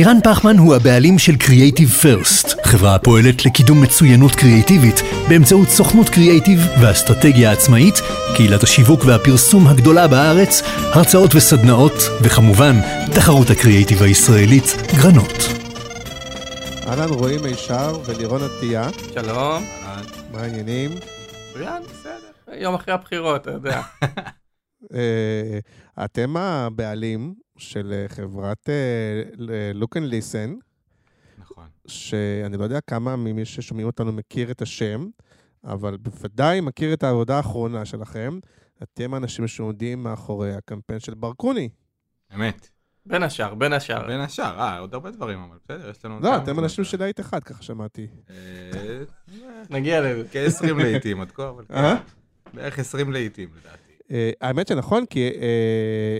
מירן פחמן הוא הבעלים של Creative First, חברה הפועלת לקידום מצוינות קריאיטיבית באמצעות סוכנות קריאיטיב ואסטרטגיה עצמאית, קהילת השיווק והפרסום הגדולה בארץ, הרצאות וסדנאות, וכמובן, תחרות הקריאיטיב הישראלית, גרנות. אהלן, רועי מישר ולירון עטיה, שלום. מה העניינים? מצוין, בסדר. יום אחרי הבחירות, אתה יודע. אה, אתם הבעלים של אה, חברת לוק אנד ליסן, נכון. שאני לא יודע כמה ממי ששומעים אותנו מכיר את השם, אבל בוודאי מכיר את העבודה האחרונה שלכם. אתם האנשים שעומדים מאחורי הקמפיין של ברקוני. אמת. בין השאר, בין השאר. בין השאר, אה, עוד הרבה דברים, אבל בסדר, יש לנו... לא, אתם. אנשים של להיט אחד, ככה שמעתי. אה, נגיע לזה. כ-20 לעיתים עד כה, אבל כן. אה? בערך 20 לעיתים, לדעתי. אה, האמת שנכון, כי, אה,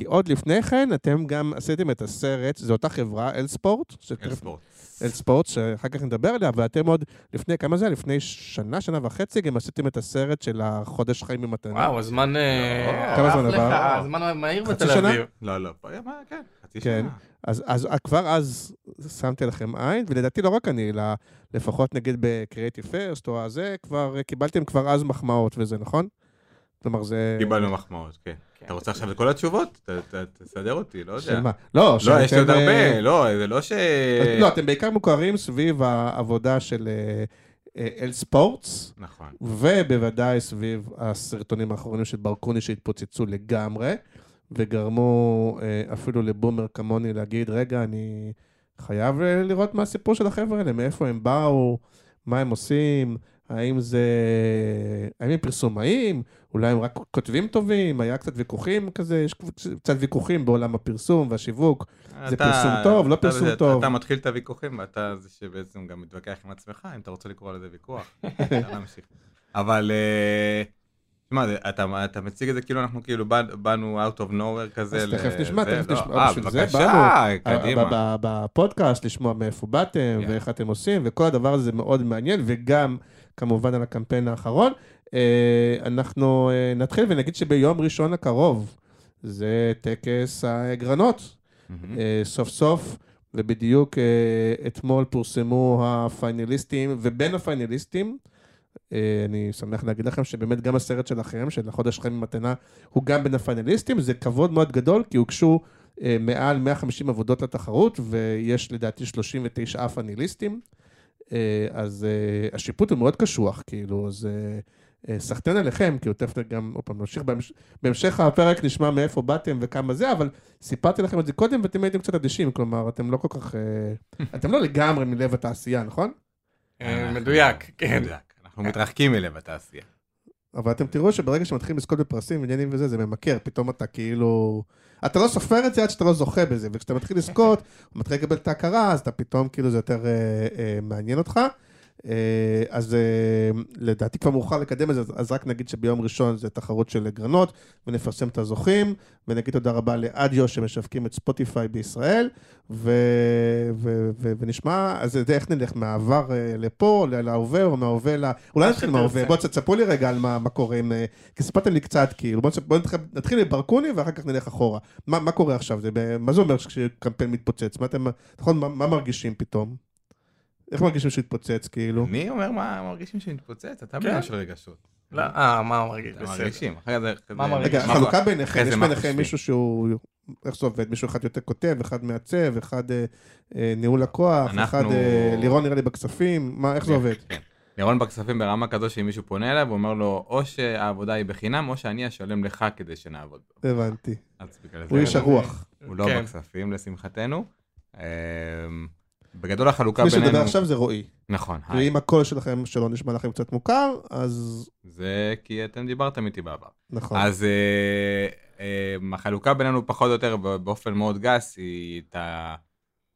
כי עוד לפני כן אתם גם עשיתם את הסרט, זו אותה חברה, אל ספורט, אל ספורט. אל ספורט, שאחר כך נדבר עליה, ואתם עוד לפני, כמה זה? היה? לפני שנה, שנה וחצי, גם עשיתם את הסרט של החודש חיים במתנה. וואו, הזמן... אה, כמה עף זמן עבר? הזמן מהיר חצי בתל שנה? אביב. לא, לא, פה, מה, כן, חצי כן. שנה. אז, אז כבר אז שמתי לכם עין, ולדעתי לא רק אני, אלא לפחות נגיד בקריאיטיב פרסט או הזה, כבר קיבלתם כבר אז מחמאות וזה, נכון? כלומר, זה... קיבלנו מחמאות, כן. כן. אתה רוצה עכשיו את כל התשובות? תסדר אותי, לא של יודע. מה? לא, לא, יש עוד הרבה, אה, לא, זה לא ש... לא, אתם בעיקר מוכרים סביב העבודה של אה, אה, אל ספורטס, נכון. ובוודאי סביב הסרטונים האחרונים של ברקוני שהתפוצצו לגמרי, וגרמו אפילו לבומר כמוני להגיד, רגע, אני חייב לראות מה הסיפור של החבר'ה האלה, מאיפה הם באו, מה הם עושים, האם זה... האם הם פרסומאים? אולי הם רק כותבים טובים? היה קצת ויכוחים כזה? יש קצת ויכוחים בעולם הפרסום והשיווק. זה פרסום טוב, לא אתה פרסום טוב. אתה מתחיל את הוויכוחים, ואתה זה שבעצם גם מתווכח עם עצמך, אם אתה רוצה לקרוא לזה ויכוח. אבל, אה, תשמע, זה- אתה אתה מציג את זה כאילו אנחנו כאילו בא- באנו out of nowhere כזה. אז תכף נשמע, תכף לא. נשמע. אה, בבקשה, באנו. קדימה. בפודקאסט, לשמוע מאיפה באתם. ואיך אתם עושים, וכל הדבר הזה מאוד מעניין, וגם כמובן על הקמפיין האחרון. אה, אנחנו אה, נתחיל ונגיד שביום ראשון הקרוב, זה טקס הגרנות. אה, סוף סוף, ובדיוק אתמול פורסמו הפיינליסטים, ובין הפיינליסטים, אני שמח להגיד לכם שבאמת גם הסרט שלכם, של החודש חיים במתנה, הוא גם בין הפיינליסטים, זה כבוד מאוד גדול, כי הוגשו מעל 150 עבודות לתחרות, ויש לדעתי 39 פיינליסטים, אז אה, השיפוט הוא מאוד קשוח, כאילו, אז... אה, אה, סחטיין עליכם, כי הוא תכף גם, עוד פעם, נמשיך בהמש... בהמשך הפרק נשמע מאיפה באתם וכמה זה, אבל סיפרתי לכם את זה קודם ואתם הייתם קצת אדישים, כלומר, אתם לא כל כך... אה, אתם לא לגמרי מלב התעשייה, נכון? אה, מדויק, כן. אנחנו מתרחקים מלב התעשייה. אבל אתם תראו שברגע שמתחילים לזכות בפרסים, עניינים וזה, זה ממכר, פתאום אתה כאילו... אתה לא סופר את זה עד שאתה לא זוכה בזה, וכשאתה מתחיל לזכות, מתחיל לקבל את ההכרה, אז אתה פתאום, כאילו, זה יותר אה, אה, מעניין אותך. אה, אז אה, לדעתי כבר מאוחר לקדם את זה, אז- רק נגיד שביום ראשון זה תחרות של גרנות, ונפרסם את הזוכים, ונגיד תודה רבה לאדיו שמשווקים את ספוטיפיי בישראל, ו, ו, ו, ונשמע, אז זה איך נלך, מהעבר אה, לפה, להווה, או מההווה ל... אולי נתחיל. מההווה, בואו תספרו לי רגע על מה, מה קורה עם... כי סיפרתם לי קצת, כאילו, בואו בוא נתחיל, מברקוני ואחר כך נלך אחורה. מה, מה קורה עכשיו? זה, מה זה אומר כשקמפיין מתפוצץ? מה אתם, נכון, מה, מה מרגישים פתאום? איך מרגישים שהוא התפוצץ, כאילו? אני אומר מה מרגישים שמתפוצץ, אתה בן כן. של רגשות. לא, אה, מה מרגיש? אתה. מרגישים. אחרי זה... מה זה- מרגיש? רגע, חלוקה ביניכם, יש ביניכם? מישהו שהוא... איך זה עובד? מישהו אחד יותר כותב, אחד מעצב, אחד אה, אה, ניהול לקוח, אנחנו- אחד אה, לירון נראה לי בכספים, מה, איך זה כן, עובד? כן. לירון בכספים ברמה כזו שאם מישהו פונה אליו, הוא אומר לו, או שהעבודה היא בחינם, או שאני אשלם לך כדי שנעבוד. הבנתי. הוא איש הרוח. הוא לא כן. בכספים, לשמחתנו. בגדול החלוקה מי בינינו... שמדבר עכשיו זה רועי. נכון, היי. ואם הקול שלכם שלא נשמע לכם קצת מוכר, אז זה כי אתם דיברתם איתי בעבר. נכון. אז אה, אה, החלוקה בינינו פחות או יותר באופן מאוד גס היא את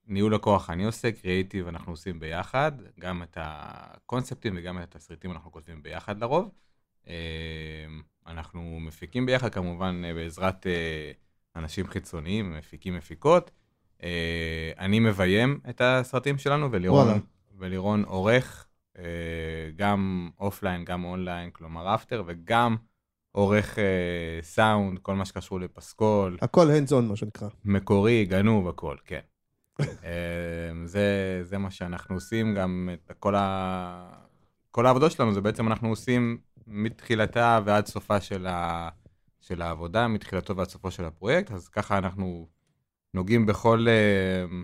הניהול הכוח אני עושה, קריאיטיב אנחנו עושים ביחד, גם את הקונספטים וגם את התסריטים אנחנו כותבים ביחד לרוב. אה, אנחנו מפיקים ביחד כמובן אה, בעזרת אה, אנשים חיצוניים, מפיקים מפיקות. אה, אני מביים את הסרטים שלנו ולירון. ולירון עורך אה, גם offline, גם אונליין, כלומר After, וגם עורך אה, סאונד, כל מה שקשור לפסקול, הכל hands on מה שנקרא. מקורי, גנוב, הכל, כן. אה, זה, זה מה שאנחנו עושים, גם את כל, ה... כל העבודות שלנו, זה בעצם אנחנו עושים מתחילתה ועד סופה של, ה... של העבודה, מתחילתו ועד סופו של הפרויקט, אז ככה אנחנו נוגעים בכל, אה,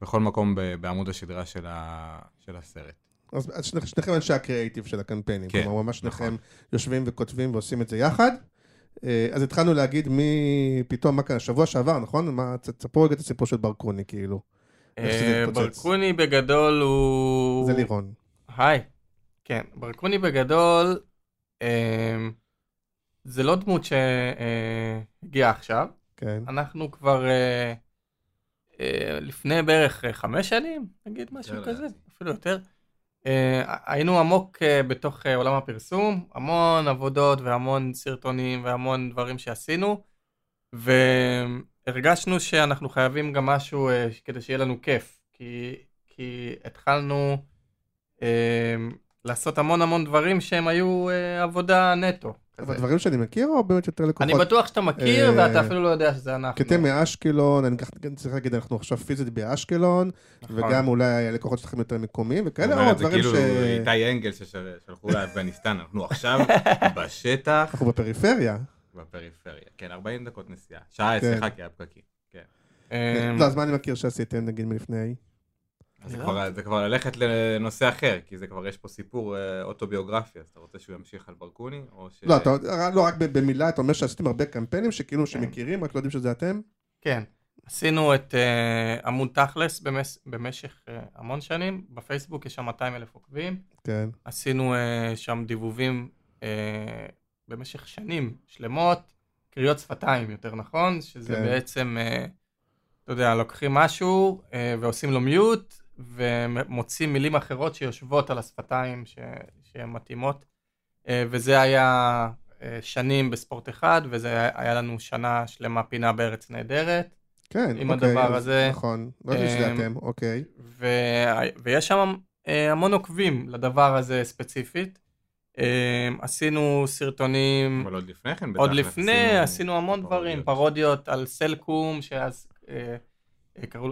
בכל מקום בעמוד השדרה של, ה... של הסרט. אז אז שני- שניכם אנשי הקריאיטיב של הקמפיינים. כן, כלומר, ממש שניכם נכון. יושבים וכותבים ועושים את זה יחד. אה, אז התחלנו להגיד מי פתאום, מה קרה, שבוע שעבר, נכון? מה, תספרו רגע את הסיפור של ברקוני, כאילו. אה. ברקוני בגדול הוא... זה לירון. היי. כן, ברקוני בגדול, זה לא דמות שהגיעה עכשיו. כן. אנחנו כבר לפני בערך אה, חמש שנים, נגיד משהו כזה. אפילו יותר. אה, היינו עמוק אה, בתוך אה, עולם הפרסום, המון עבודות והמון סרטונים והמון דברים שעשינו, והרגשנו שאנחנו חייבים גם משהו אה, כדי שיהיה לנו כיף, כי, כי התחלנו אה, לעשות המון המון דברים שהם היו אה, עבודה נטו. כזה. אבל דברים שאני מכיר, או באמת יותר לקוחות? אני בטוח שאתה מכיר אה, ואתה אפילו לא יודע שזה אנחנו. כי אתם מאשקלון, אני צריך להגיד, אנחנו עכשיו פיזית באשקלון, נכון. וגם אולי הלקוחות שלכם יותר מקומיים, וכאלה, או זה דברים ש... כאילו איתי אנגל ששלחו לאפגניסטן, אנחנו עכשיו בשטח, אנחנו בפריפריה. בפריפריה. כן, 40 דקות נסיעה. שעה כן. אצלך כי היה פקקים. כן. אמ, לא, אז מה אני מכיר שעשיתם, נגיד, מלפני? אז זה לא. כבר- זה כבר ללכת לנושא אחר, כי זה כבר יש פה סיפור אה, אוטוביוגרפי, אז אתה רוצה שהוא ימשיך על ברקוני, או ש... לא, אתה- לא, רק במילה, אתה אומר שעשיתם הרבה קמפיינים שכאילו שמכירים, רק לא יודעים שזה אתם? כן, עשינו את uh, עמוד תכלס במש, במשך uh, המון שנים, בפייסבוק יש שם 200 אלף עוקבים, כן. עשינו uh, שם דיבובים uh, במשך שנים שלמות, קריאות שפתיים יותר נכון, שזה כן. בעצם, uh, אתה יודע, לוקחים משהו uh, ועושים לו מיוט, ומוצאים מילים אחרות שיושבות על השפתיים ש, שהן מתאימות, uh, וזה היה uh, שנים בספורט אחד, וזה היה, היה לנו שנה שלמה פינה בארץ נהדרת. כן, עם אוקיי, הדבר אז- הזה. נכון, לא שזה אמ, אתם, אוקיי. ו... ויש שם אה, המון עוקבים לדבר הזה ספציפית. אה, עשינו סרטונים אבל עוד לפני כן, עוד בתכלס לפני, עשינו עשינו המון דברים, פרודיות. על סלקום, שאז אה, אה,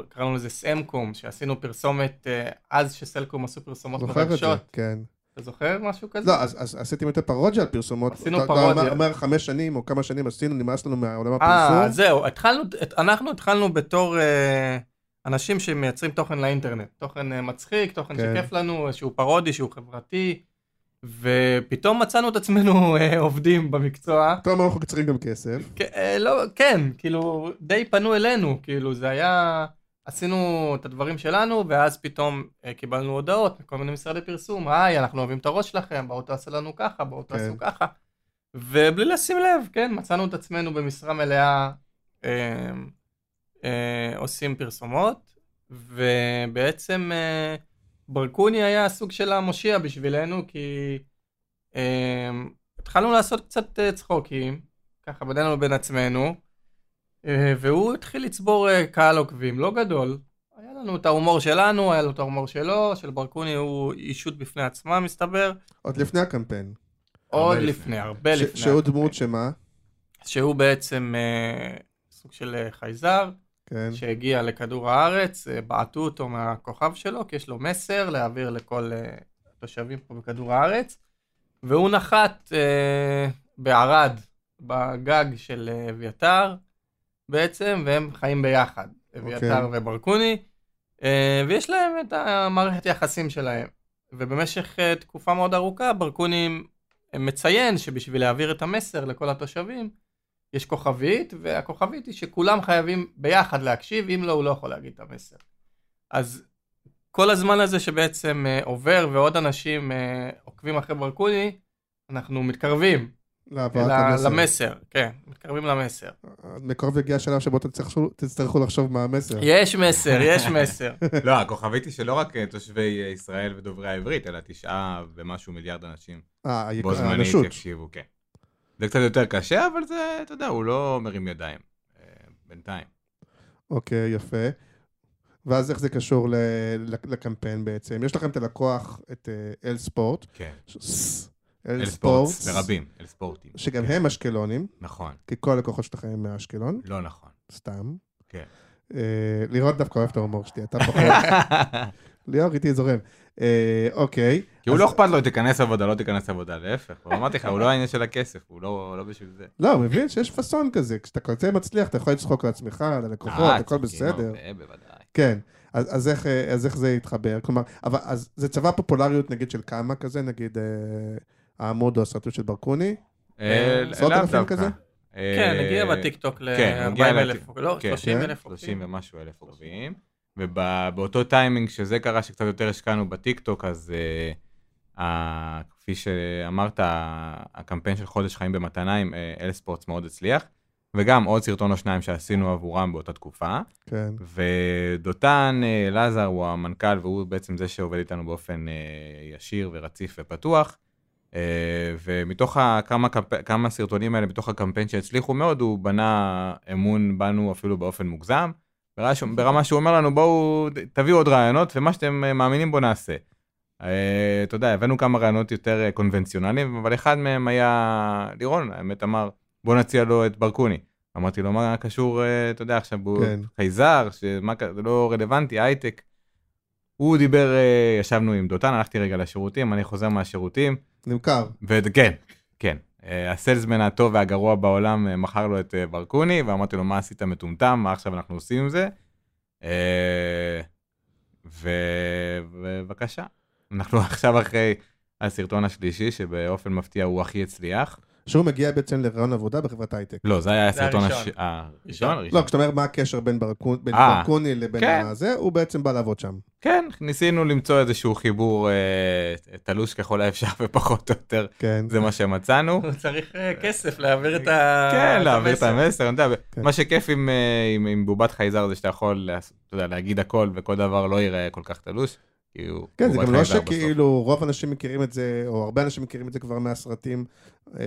קראנו לזה סמקום, שעשינו פרסומת, אה, אז שסלקום עשו פרסומות מרגשות. כן. אתה זוכר משהו כזה? לא, אז אז עשיתם יותר פרודיה על פרסומות. עשינו אתה- אתה פרודיה. אומר- אומר חמש שנים או כמה שנים עשינו, נמאס לנו מהעולם אה, הפרסום. זהו, התחלנו, אנחנו התחלנו בתור אה, אנשים שמייצרים תוכן לאינטרנט, תוכן אה, מצחיק, תוכן כן. שכיף לנו, שהוא פרודי, שהוא חברתי, ופתאום מצאנו את עצמנו אה, עובדים במקצוע. אומר אנחנו צריכים גם כסף. כן, אה, לא, כן, כאילו, די פנו אלינו, כאילו, זה היה, עשינו את הדברים שלנו, ואז פתאום אה, קיבלנו הודעות מכל מיני משרדי פרסום, היי, אנחנו אוהבים את הראש שלכם, בואו תעשו לנו ככה, בואו כן. תעשו ככה. ובלי לשים לב, כן, מצאנו את עצמנו במשרה מלאה אה, אה, עושים פרסומות, ובעצם אה, ברקוני היה סוג של המושיע בשבילנו, כי אה, התחלנו לעשות קצת אה, צחוקים, ככה בינינו לבין עצמנו, אה, והוא התחיל לצבור אה, קהל עוקבים, לא גדול. היה לנו את ההומור שלנו, היה לו את ההומור שלו, של ברקוני הוא אישות בפני עצמה מסתבר, עוד לפני הקמפיין. עוד לפני. לפני, הרבה ש- לפני. שהוא הקמפיין. דמות שמה? שהוא בעצם אה, סוג של אה, חייזר, כן. שהגיע לכדור הארץ, אה, בעטו אותו מהכוכב שלו, כי יש לו מסר להעביר לכל אה, התושבים פה בכדור הארץ, והוא נחת אה, בערד, בגג של אה, אביתר, בעצם, והם חיים ביחד, אביתר אוקיי. וברקוני, אה, ויש להם את המערכת יחסים שלהם. ובמשך אה, תקופה מאוד ארוכה ברקוני מציין שבשביל להעביר את המסר לכל התושבים, יש כוכבית, והכוכבית היא שכולם חייבים ביחד להקשיב, אם לא, הוא לא יכול להגיד את המסר. אז כל הזמן הזה שבעצם אה, עובר ועוד אנשים אה, עוקבים אחרי ברקוני, אנחנו מתקרבים להעברת ל- המסר. למסר, כן, מתקרבים למסר. מקרוב יגיע השלב שבו תצטרכו- תצטרכו לחשוב מה המסר. יש מסר, יש מסר. לא, הכוכבית היא שלא רק אה, תושבי אה, ישראל ודוברי העברית, אלא תשעה ומשהו מיליארד אנשים אה, בו זמנית. יקשיבו, כן. זה קצת יותר קשה, אבל זה, אתה יודע, הוא לא מרים ידיים. אה, בינתיים. אוקיי, יפה. ואז איך זה קשור לקמפיין בעצם? יש לכם את הלקוח, את אה, אל ספורט. כן. אל ספורטס, לרבים, אל ספורטים. שגם הם אשקלונים, נכון, כי כל הלקוחות שלכם הם מאשקלון, לא נכון. סתם. כן. אה, לירון דווקא אוהב את ההומור שלי, אתה פחות. ליאור איתי זורם. אה, אוקיי. כי הוא אז- לא אכפת לו, תיכנס עבודה, לא תיכנס עבודה, להפך. הוא אמרתי לך, הוא לא העניין של הכסף, הוא לא לא בשביל זה. לא, הוא מבין שיש פאסון כזה, כשאתה כזה מצליח, אתה יכול לצחוק על עצמך, על הלקוחות, אה, הכל צוחקים בסדר. הרבה, בוודאי. כן, אז, אז, איך, אה, אז איך זה יתחבר? כלומר, אבל אז זה צבא פופולריות נגיד של כמה כזה, נגיד אה, העמוד או הסרטוט של ברקוני? אה, עשרות לאו אלפים דווקא. כזה? אה, כן, הגיע בטיקטוק כן, הוא הגיע ל-40 אלף, לטיק- לא, כן. 30 אלף 30 ומשהו אלף עוקבים. ובאותו טיימינג שזה קרה, שקצת יותר השקענו בטיקטוק, אז uh, uh, כפי שאמרת, הקמפיין של חודש חיים במתנה עם uh, אלספורטס מאוד הצליח, וגם עוד סרטון או שניים שעשינו עבורם באותה תקופה. כן. ודותן אה, לזר הוא המנכ"ל, והוא בעצם זה שעובד איתנו באופן אה, ישיר ורציף ופתוח. אה, ומתוך ה- כמה, קמפ... כמה סרטונים האלה, מתוך הקמפיין שהצליחו מאוד, הוא בנה אמון בנו אפילו באופן מוגזם. ברמה שהוא- אומר לנו, בואו תביאו עוד רעיונות, ומה שאתם אה, מאמינים בו נעשה. אה, אתה יודע, הבאנו כמה רעיונות יותר אה, קונבנציונליים, אבל אחד מהם היה לירון, האמת אמר, בוא נציע לו את ברקוני. אמרתי לו, מה קשור, אתה יודע, עכשיו הוא כן. חייזר, שמה, זה לא רלוונטי, הייטק. הוא דיבר, ישבנו עם דותן, הלכתי רגע לשירותים, אני חוזר מהשירותים, נמכר. וכן, כן. אה, הסלסמן הטוב והגרוע בעולם אה, מכר לו את אה, ברקוני, ואמרתי לו, מה עשית מטומטם, מה עכשיו אנחנו עושים עם זה? ובבקשה. אנחנו עכשיו אחרי הסרטון השלישי, שבאופן מפתיע הוא הכי הצליח. שהוא מגיע בעצם לרעיון עבודה בחברת הייטק. לא, זה היה זה הסרטון הראשון. לא, כשאתה אומר מה הקשר בין ברקוני- אה, ברקוני לבין כן. הזה, הוא בעצם בא לעבוד שם. כן, ניסינו למצוא איזשהו חיבור אה, תלוש ככל האפשר ופחות או יותר, כן. זה מה שמצאנו. הוא צריך אה, כסף להעביר את ה... כן, להעביר את המסר. המסר, אני יודע, כן. מה שכיף עם, בובת חייזר זה שאתה יכול, אתה יודע, להגיד הכל וכל דבר לא ייראה כל כך תלוש. הוא כן, זה גם לא. שכאילו רוב האנשים מכירים את זה, או הרבה אנשים מכירים את זה כבר מהסרטים אה,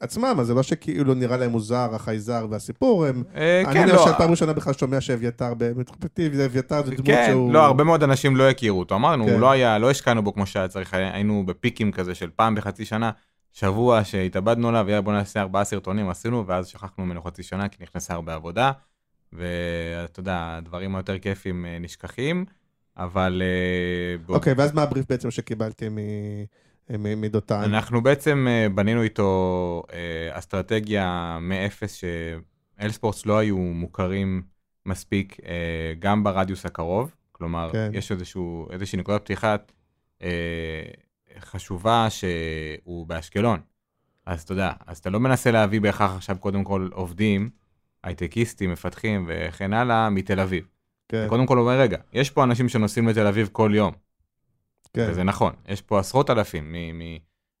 עצמם, אז זה לא שכאילו נראה להם מוזר החייזר והסיפור, הם... אה, אני כן, למשל לא, פעם ראשונה בכלל שומע שאביתר, מבחינתי אביתר זה דמות כן, שהוא... לא, הרבה מאוד אנשים לא הכירו אותו, אמרנו, כן. לא היה, לא השקענו בו כמו שהיה צריך, היינו בפיקים כזה של פעם בחצי שנה, שבוע שהתאבדנו עליו, יאללה בוא נעשה ארבעה סרטונים, עשינו, ואז שכחנו ממנו חצי שנה, כי נכנסה הרבה עבודה, ואתה יודע, הדברים היותר כיפים אה, נשכחים, אבל... אה, אוקיי, ואז מה הבריף בעצם שקיבלתם מ- מדותן? אנחנו בעצם אה, בנינו איתו אה, אסטרטגיה מאפס שאלספורטס לא היו מוכרים מספיק גם ברדיוס הקרוב, כלומר כן. יש איזשהו, איזושהי נקודת פתיחה אה, חשובה שהוא באשקלון. אז אתה יודע, אז אתה לא מנסה להביא בהכרח עכשיו קודם כל עובדים, הייטקיסטים, מפתחים וכן הלאה, מתל אביב. כן, קודם כל אומר, רגע, יש פה אנשים שנוסעים לתל אביב כל יום. כן. וזה נכון, יש פה עשרות אלפים, מ- מ-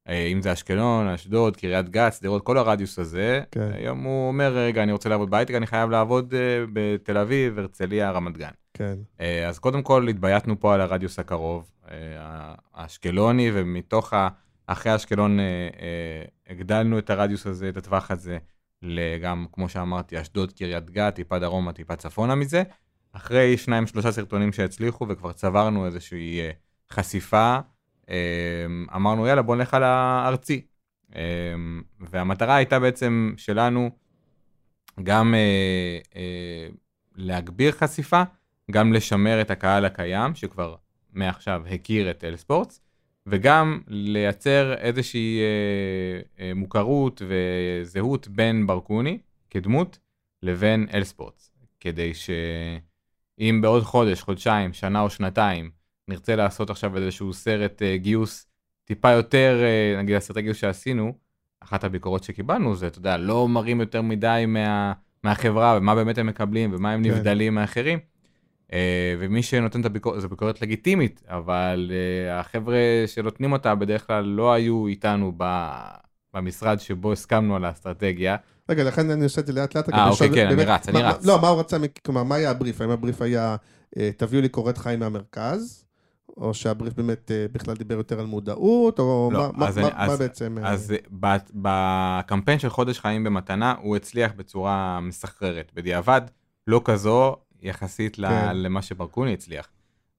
אה, אם זה אשקלון, אשדוד, קריית גת, שדרות, כל הרדיוס הזה. כן. היום הוא אומר, רגע, אני רוצה לעבוד בהייטק, אני חייב לעבוד אה, בתל אביב, הרצליה, רמת גן. כן, אה, אז קודם כל התבייתנו פה על הרדיוס הקרוב, אה, האשקלוני, ומתוך ה... אחרי אשקלון אה, אה, הגדלנו את הרדיוס הזה, את הטווח הזה, גם, כמו שאמרתי, אשדוד, קריית גת, טיפה דרומה, טיפה צפונה מזה. אחרי שניים, שלושה סרטונים שהצליחו, וכבר צברנו איזושהי אה, חשיפה, אה, אמרנו, יאללה, בוא נלך על הארצי. אה, והמטרה הייתה בעצם שלנו גם אה, אה, להגביר חשיפה, גם לשמר את הקהל הקיים, שכבר מעכשיו הכיר את אל ספורטס, וגם לייצר איזושהי מוכרות וזהות בין ברקוני כדמות לבין אל ספורטס, כדי שאם בעוד חודש, חודשיים, שנה או שנתיים נרצה לעשות עכשיו איזשהו סרט אה, גיוס טיפה יותר, אה, נגיד הסרטי גיוס שעשינו, אחת הביקורות שקיבלנו זה, אתה יודע, לא מראים יותר מדי מה, מהחברה ומה באמת הם מקבלים ומה הם כן. נבדלים מאחרים. אה, ומי שנותן את הביקורת, זו ביקורת לגיטימית, אבל אה, החבר'ה שנותנים אותה בדרך כלל לא היו איתנו ב, במשרד שבו הסכמנו על האסטרטגיה. רגע, לכן אני עושה את זה לאט לאט. אה, אוקיי, כן, אני רץ, אני רץ. לא, מה הוא רצה, כלומר, מה היה הבריף? האם הבריף היה, אה, תביאו לי קורת חיים מהמרכז? או שהבריף באמת אה, בכלל דיבר יותר על מודעות? או לא, מה- אז מה אני- מה אז- בעצם... אה, אז בקמפיין של חודש חיים במתנה הוא הצליח בצורה מסחררת. בדיעבד, לא כזו יחסית כן. למה שברקוני הצליח.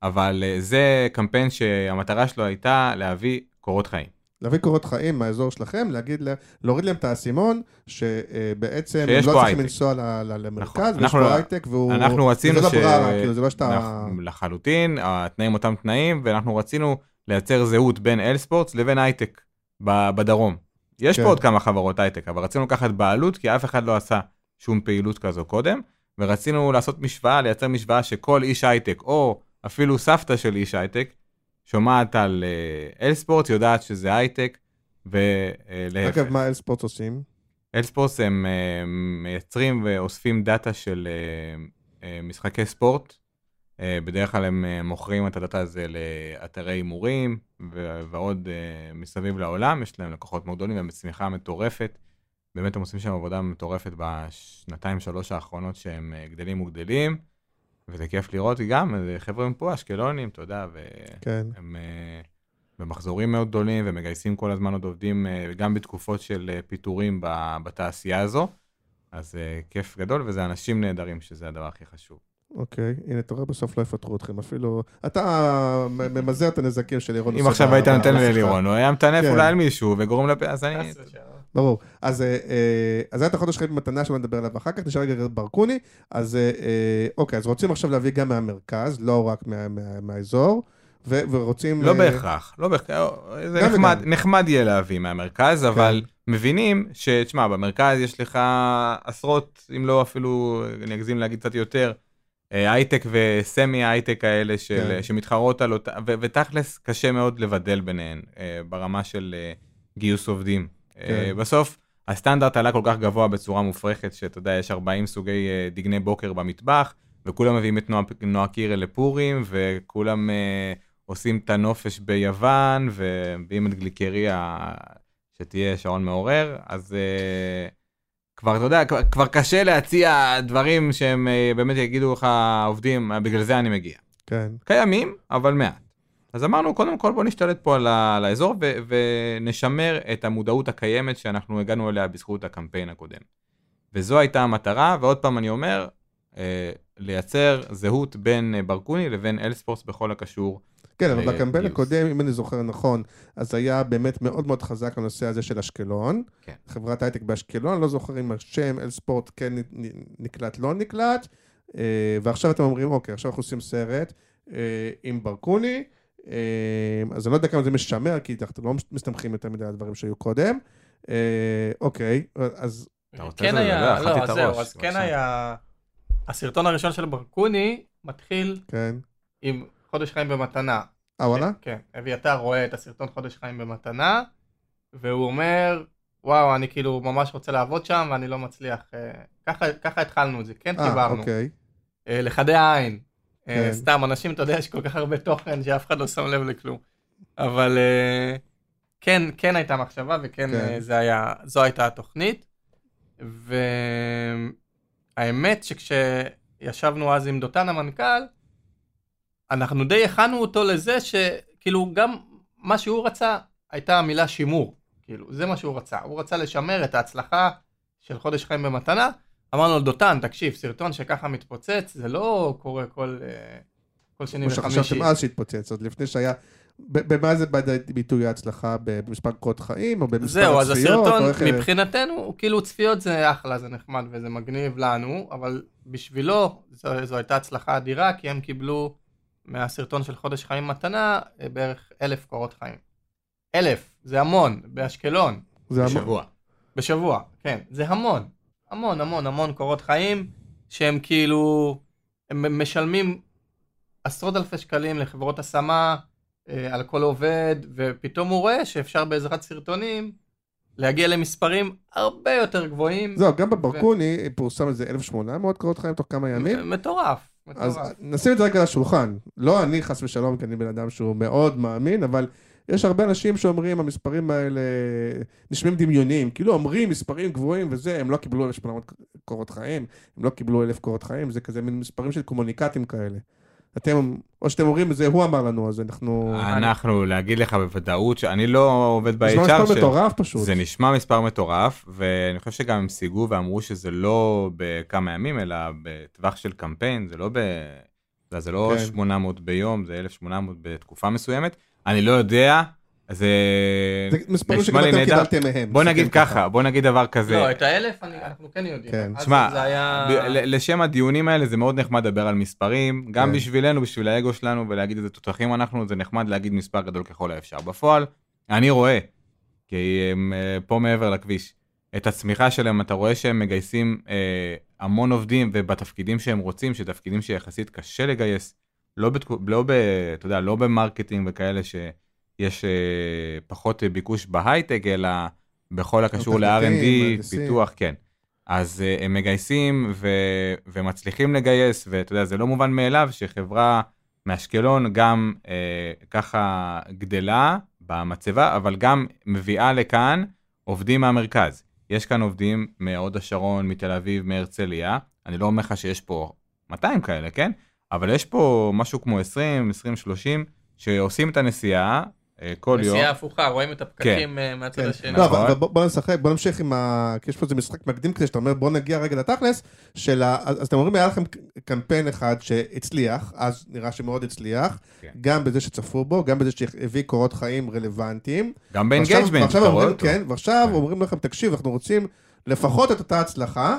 אבל זה קמפיין שהמטרה שלו הייתה להביא קורות חיים. להביא קורות חיים מהאזור שלכם, להגיד, לה- להוריד להם את האסימון, שבעצם הם לא צריכים. לנסוע ל- ל- למרכז, ויש אנחנו- פה הייטק, והוא... אנחנו רצינו לא ש... ברירה, כאילו, זה לא שאתה... לחלוטין, התנאים אותם תנאים, ואנחנו רצינו לייצר זהות בין אלספורטס לבין הייטק בדרום. יש כן. פה עוד כמה חברות הייטק, אבל רצינו לקחת בעלות, כי אף אחד לא עשה שום פעילות כזו קודם, ורצינו לעשות משוואה, לייצר משוואה שכל איש הייטק, או אפילו סבתא של איש הייטק, שומעת על אה, אלספורטס, יודעת שזה הייטק, ולהפך. אגב, מה אלספורט עושים? אלספורטס הם אה, מייצרים ואוספים דאטה של אה, אה, משחקי ספורט. אה, בדרך כלל הם אה, מוכרים את הדאטה הזה לאתרי הימורים ועוד אה, מסביב לעולם. יש להם לקוחות מאוד גדולים והם בצמיחה מטורפת. באמת הם עושים שם עבודה מטורפת בשנתיים שלוש האחרונות שהם אה, גדלים וגדלים. וזה כיף לראות גם, חבר'ה מפה, אשקלונים, אתה יודע, והם כן. אה, במחזורים מאוד גדולים ומגייסים כל הזמן עוד עובדים, אה, גם בתקופות של אה, פיטורים ב- בתעשייה הזו. אז כיף גדול, וזה אנשים נהדרים, שזה הדבר הכי חשוב. אוקיי, הנה, אתה רואה, בסוף לא יפטרו אתכם, אפילו... אתה ממזער את הנזקים של לירון. אם עכשיו היית נותן. ללירון, הוא היה מטנף כן. אולי על מישהו וגורם לפ... אז אני... ברור. אז אה, אה, אז היה את החודש חיים במתנה שלא נדבר עליו אחר כך, נשאר רגע ברקוני. אז אה, אוקיי, אז רוצים עכשיו להביא גם מהמרכז, לא רק מה- מה- מהאזור, ורוצים... לא בהכרח, לא בהכרח, זה נחמד, יהיה להביא מהמרכז, אבל מבינים שתשמע, במרכז יש לך עשרות, אם לא אפילו, אני אגזים להגיד קצת יותר, הייטק וסמי הייטק האלה של, כן. שמתחרות על אותה, ו- ותכלס קשה מאוד לבדל ביניהן ברמה של גיוס עובדים. אה, כן. בסוף הסטנדרט עלה כל כך גבוה בצורה מופרכת, שאתה יודע, יש 40 סוגי אה, דגני בוקר במטבח, וכולם מביאים את נועה, נועה קירל לפורים, וכולם אה, עושים את הנופש ביוון, ומביאים את גליקריה שתהיה שעון מעורר, אז אה, כבר, אתה יודע, כבר, כבר קשה להציע דברים שהם אה, באמת יגידו לך, עובדים, "אה, בגלל זה אני מגיע. כן. קיימים, אבל מעט. אז אמרנו, קודם כל בוא נשתלט פה על, ה- על האזור ו- ונשמר את המודעות הקיימת שאנחנו הגענו אליה בזכות הקמפיין הקודם. וזו הייתה המטרה, ועוד פעם אני אומר, אה, לייצר זהות בין אה, ברקוני לבין אלספורס בכל הקשור. כן, אבל אה, בקמפיין. הקודם, אם אני זוכר נכון, אז היה באמת מאוד מאוד חזק הנושא הזה של אשקלון. כן. חברת הייטק באשקלון, אני לא זוכר אם השם אל ספורט כן נקלט, לא נקלט. אה, ועכשיו אתם אומרים, אוקיי, עכשיו אנחנו עושים סרט עם ברקוני. אה, אז אני לא יודע כמה זה משמר, כי אנחנו לא מסתמכים יותר מדי על הדברים שהיו קודם. אה, אוקיי, אז כן? היה, לא, את אז זהו, אז כן. היה, הסרטון הראשון של ברקוני מתחיל כן. עם חודש חיים במתנה. אה, וואלה? כן, אביתר רואה את הסרטון חודש חיים במתנה, והוא אומר, וואו, אני כאילו ממש רוצה לעבוד שם ואני לא מצליח. אה, ככה, ככה התחלנו את זה, כן אה, חיברנו. אוקיי. לחדי העין. אה, כן. סתם, אנשים, אתה יודע, יש כל כך הרבה תוכן שאף אחד לא שם לב לכלום. אבל אה, כן, כן הייתה מחשבה וכן כן. אה, זה היה, זו הייתה התוכנית. והאמת שכשישבנו אז עם דותן המנכ"ל, אנחנו די הכנו אותו לזה שכאילו גם מה שהוא רצה הייתה המילה שימור. כאילו, זה מה שהוא רצה. הוא רצה לשמר את ההצלחה של חודש חיים במתנה. אמרנו לו, דותן, תקשיב, סרטון שככה מתפוצץ, זה לא קורה כל, אה, כל שני כמו וחמישי. שחשבתם אז שהתפוצץ, עוד לפני שהיה... במה זה בא לידי ביטוי ההצלחה? במספר קורות חיים, או במספר זהו, אז? הסרטון מבחינתנו, כאילו צפיות זה אחלה, זה נחמד וזה מגניב לנו, אבל בשבילו זו, זו הייתה הצלחה אדירה, כי הם קיבלו מהסרטון של חודש חיים מתנה אה, בערך אלף קורות חיים. אלף, זה המון, באשקלון, זה המון. בשבוע. בשבוע, כן, זה המון, המון המון המון קורות חיים, שהם כאילו, הם משלמים עשרות אלפי שקלים לחברות השמה אה, על כל עובד, ופתאום הוא רואה שאפשר בעזרת סרטונים להגיע למספרים הרבה יותר גבוהים. זהו, גם בברקוני פורסם איזה 1,800 קורות חיים תוך כמה ימים. מ- מטורף, אז מטורף. נשים את זה רגע על השולחן. לא אני חס ושלום, כי אני בן אדם שהוא מאוד מאמין, אבל יש הרבה אנשים שאומרים, המספרים האלה נשמעים דמיוניים. כאילו אומרים מספרים גבוהים וזה, הם לא קיבלו 1,800 קורות חיים, הם לא קיבלו 1,000 קורות חיים, זה כזה מין מספרים של קומוניקטים כאלה. אתם, או שאתם אומרים, זה הוא אמר לנו, אז אנחנו... אנחנו, להגיד לך בוודאות שאני לא עובד נשמע ב-HR, מספר מטורף פשוט. זה נשמע מספר מטורף, ואני חושב שגם הם סייגו ואמרו שזה לא בכמה ימים, אלא בטווח של קמפיין, זה לא ב... זה- זה לא כן. 800 ביום, זה 1,800 בתקופה מסוימת. אני לא יודע, זה... זה מספרים נהדר. קיבלתם מהם. בוא נגיד ככה, בוא נגיד דבר כזה. לא, את האלף אני- אנחנו כן יודעים. כן. אז שמע, לשם הדיונים האלה זה מאוד נחמד לדבר על מספרים, גם כן. בשבילנו, בשביל האגו שלנו, ולהגיד איזה תותחים אנחנו, זה נחמד להגיד מספר גדול ככל האפשר. בפועל, אני רואה, כי הם אה, פה מעבר לכביש, את הצמיחה שלהם, אתה רואה שהם מגייסים אה, המון עובדים, ובתפקידים שהם רוצים, שתפקידים שיחסית קשה לגייס, לא, בתקו, לא, ב, אתה יודע, לא במרקטינג וכאלה שיש אה, פחות אה, ביקוש בהייטק, אלא בכל הקשור ל-R&D. פיתוח, כן. אז uh, הם מגייסים ו... ומצליחים לגייס, ואתה יודע, זה לא מובן מאליו שחברה מאשקלון גם uh, ככה גדלה במצבה, אבל גם מביאה לכאן עובדים מהמרכז. יש כאן עובדים מהוד השרון, מתל אביב, מהרצליה. אני לא אומר לך שיש פה 200 כאלה, כן? אבל יש פה משהו כמו 20, 20, 30, שעושים את הנסיעה uh, כל יום. נסיעה הפוכה, רואים את הפקקים אה, מהצד כן. השני. לא, נכון. אבל בוא בוא נשחק, בוא נמשיך עם ה... כי יש פה איזה משחק מקדים כזה, שאתה אומר בוא נגיע רגע לתכלס, של ה... אז אתם אומרים היה לכם קמפיין אחד שהצליח, אז נראה שמאוד הצליח, כן. גם בזה שצפו בו, גם בזה שהביא קורות חיים רלוונטיים. גם ב engagement, ועכשיו אתה רואה אותו. כן, ועכשיו כן. אומרים לכם, תקשיב, אנחנו רוצים לפחות את אותה הצלחה,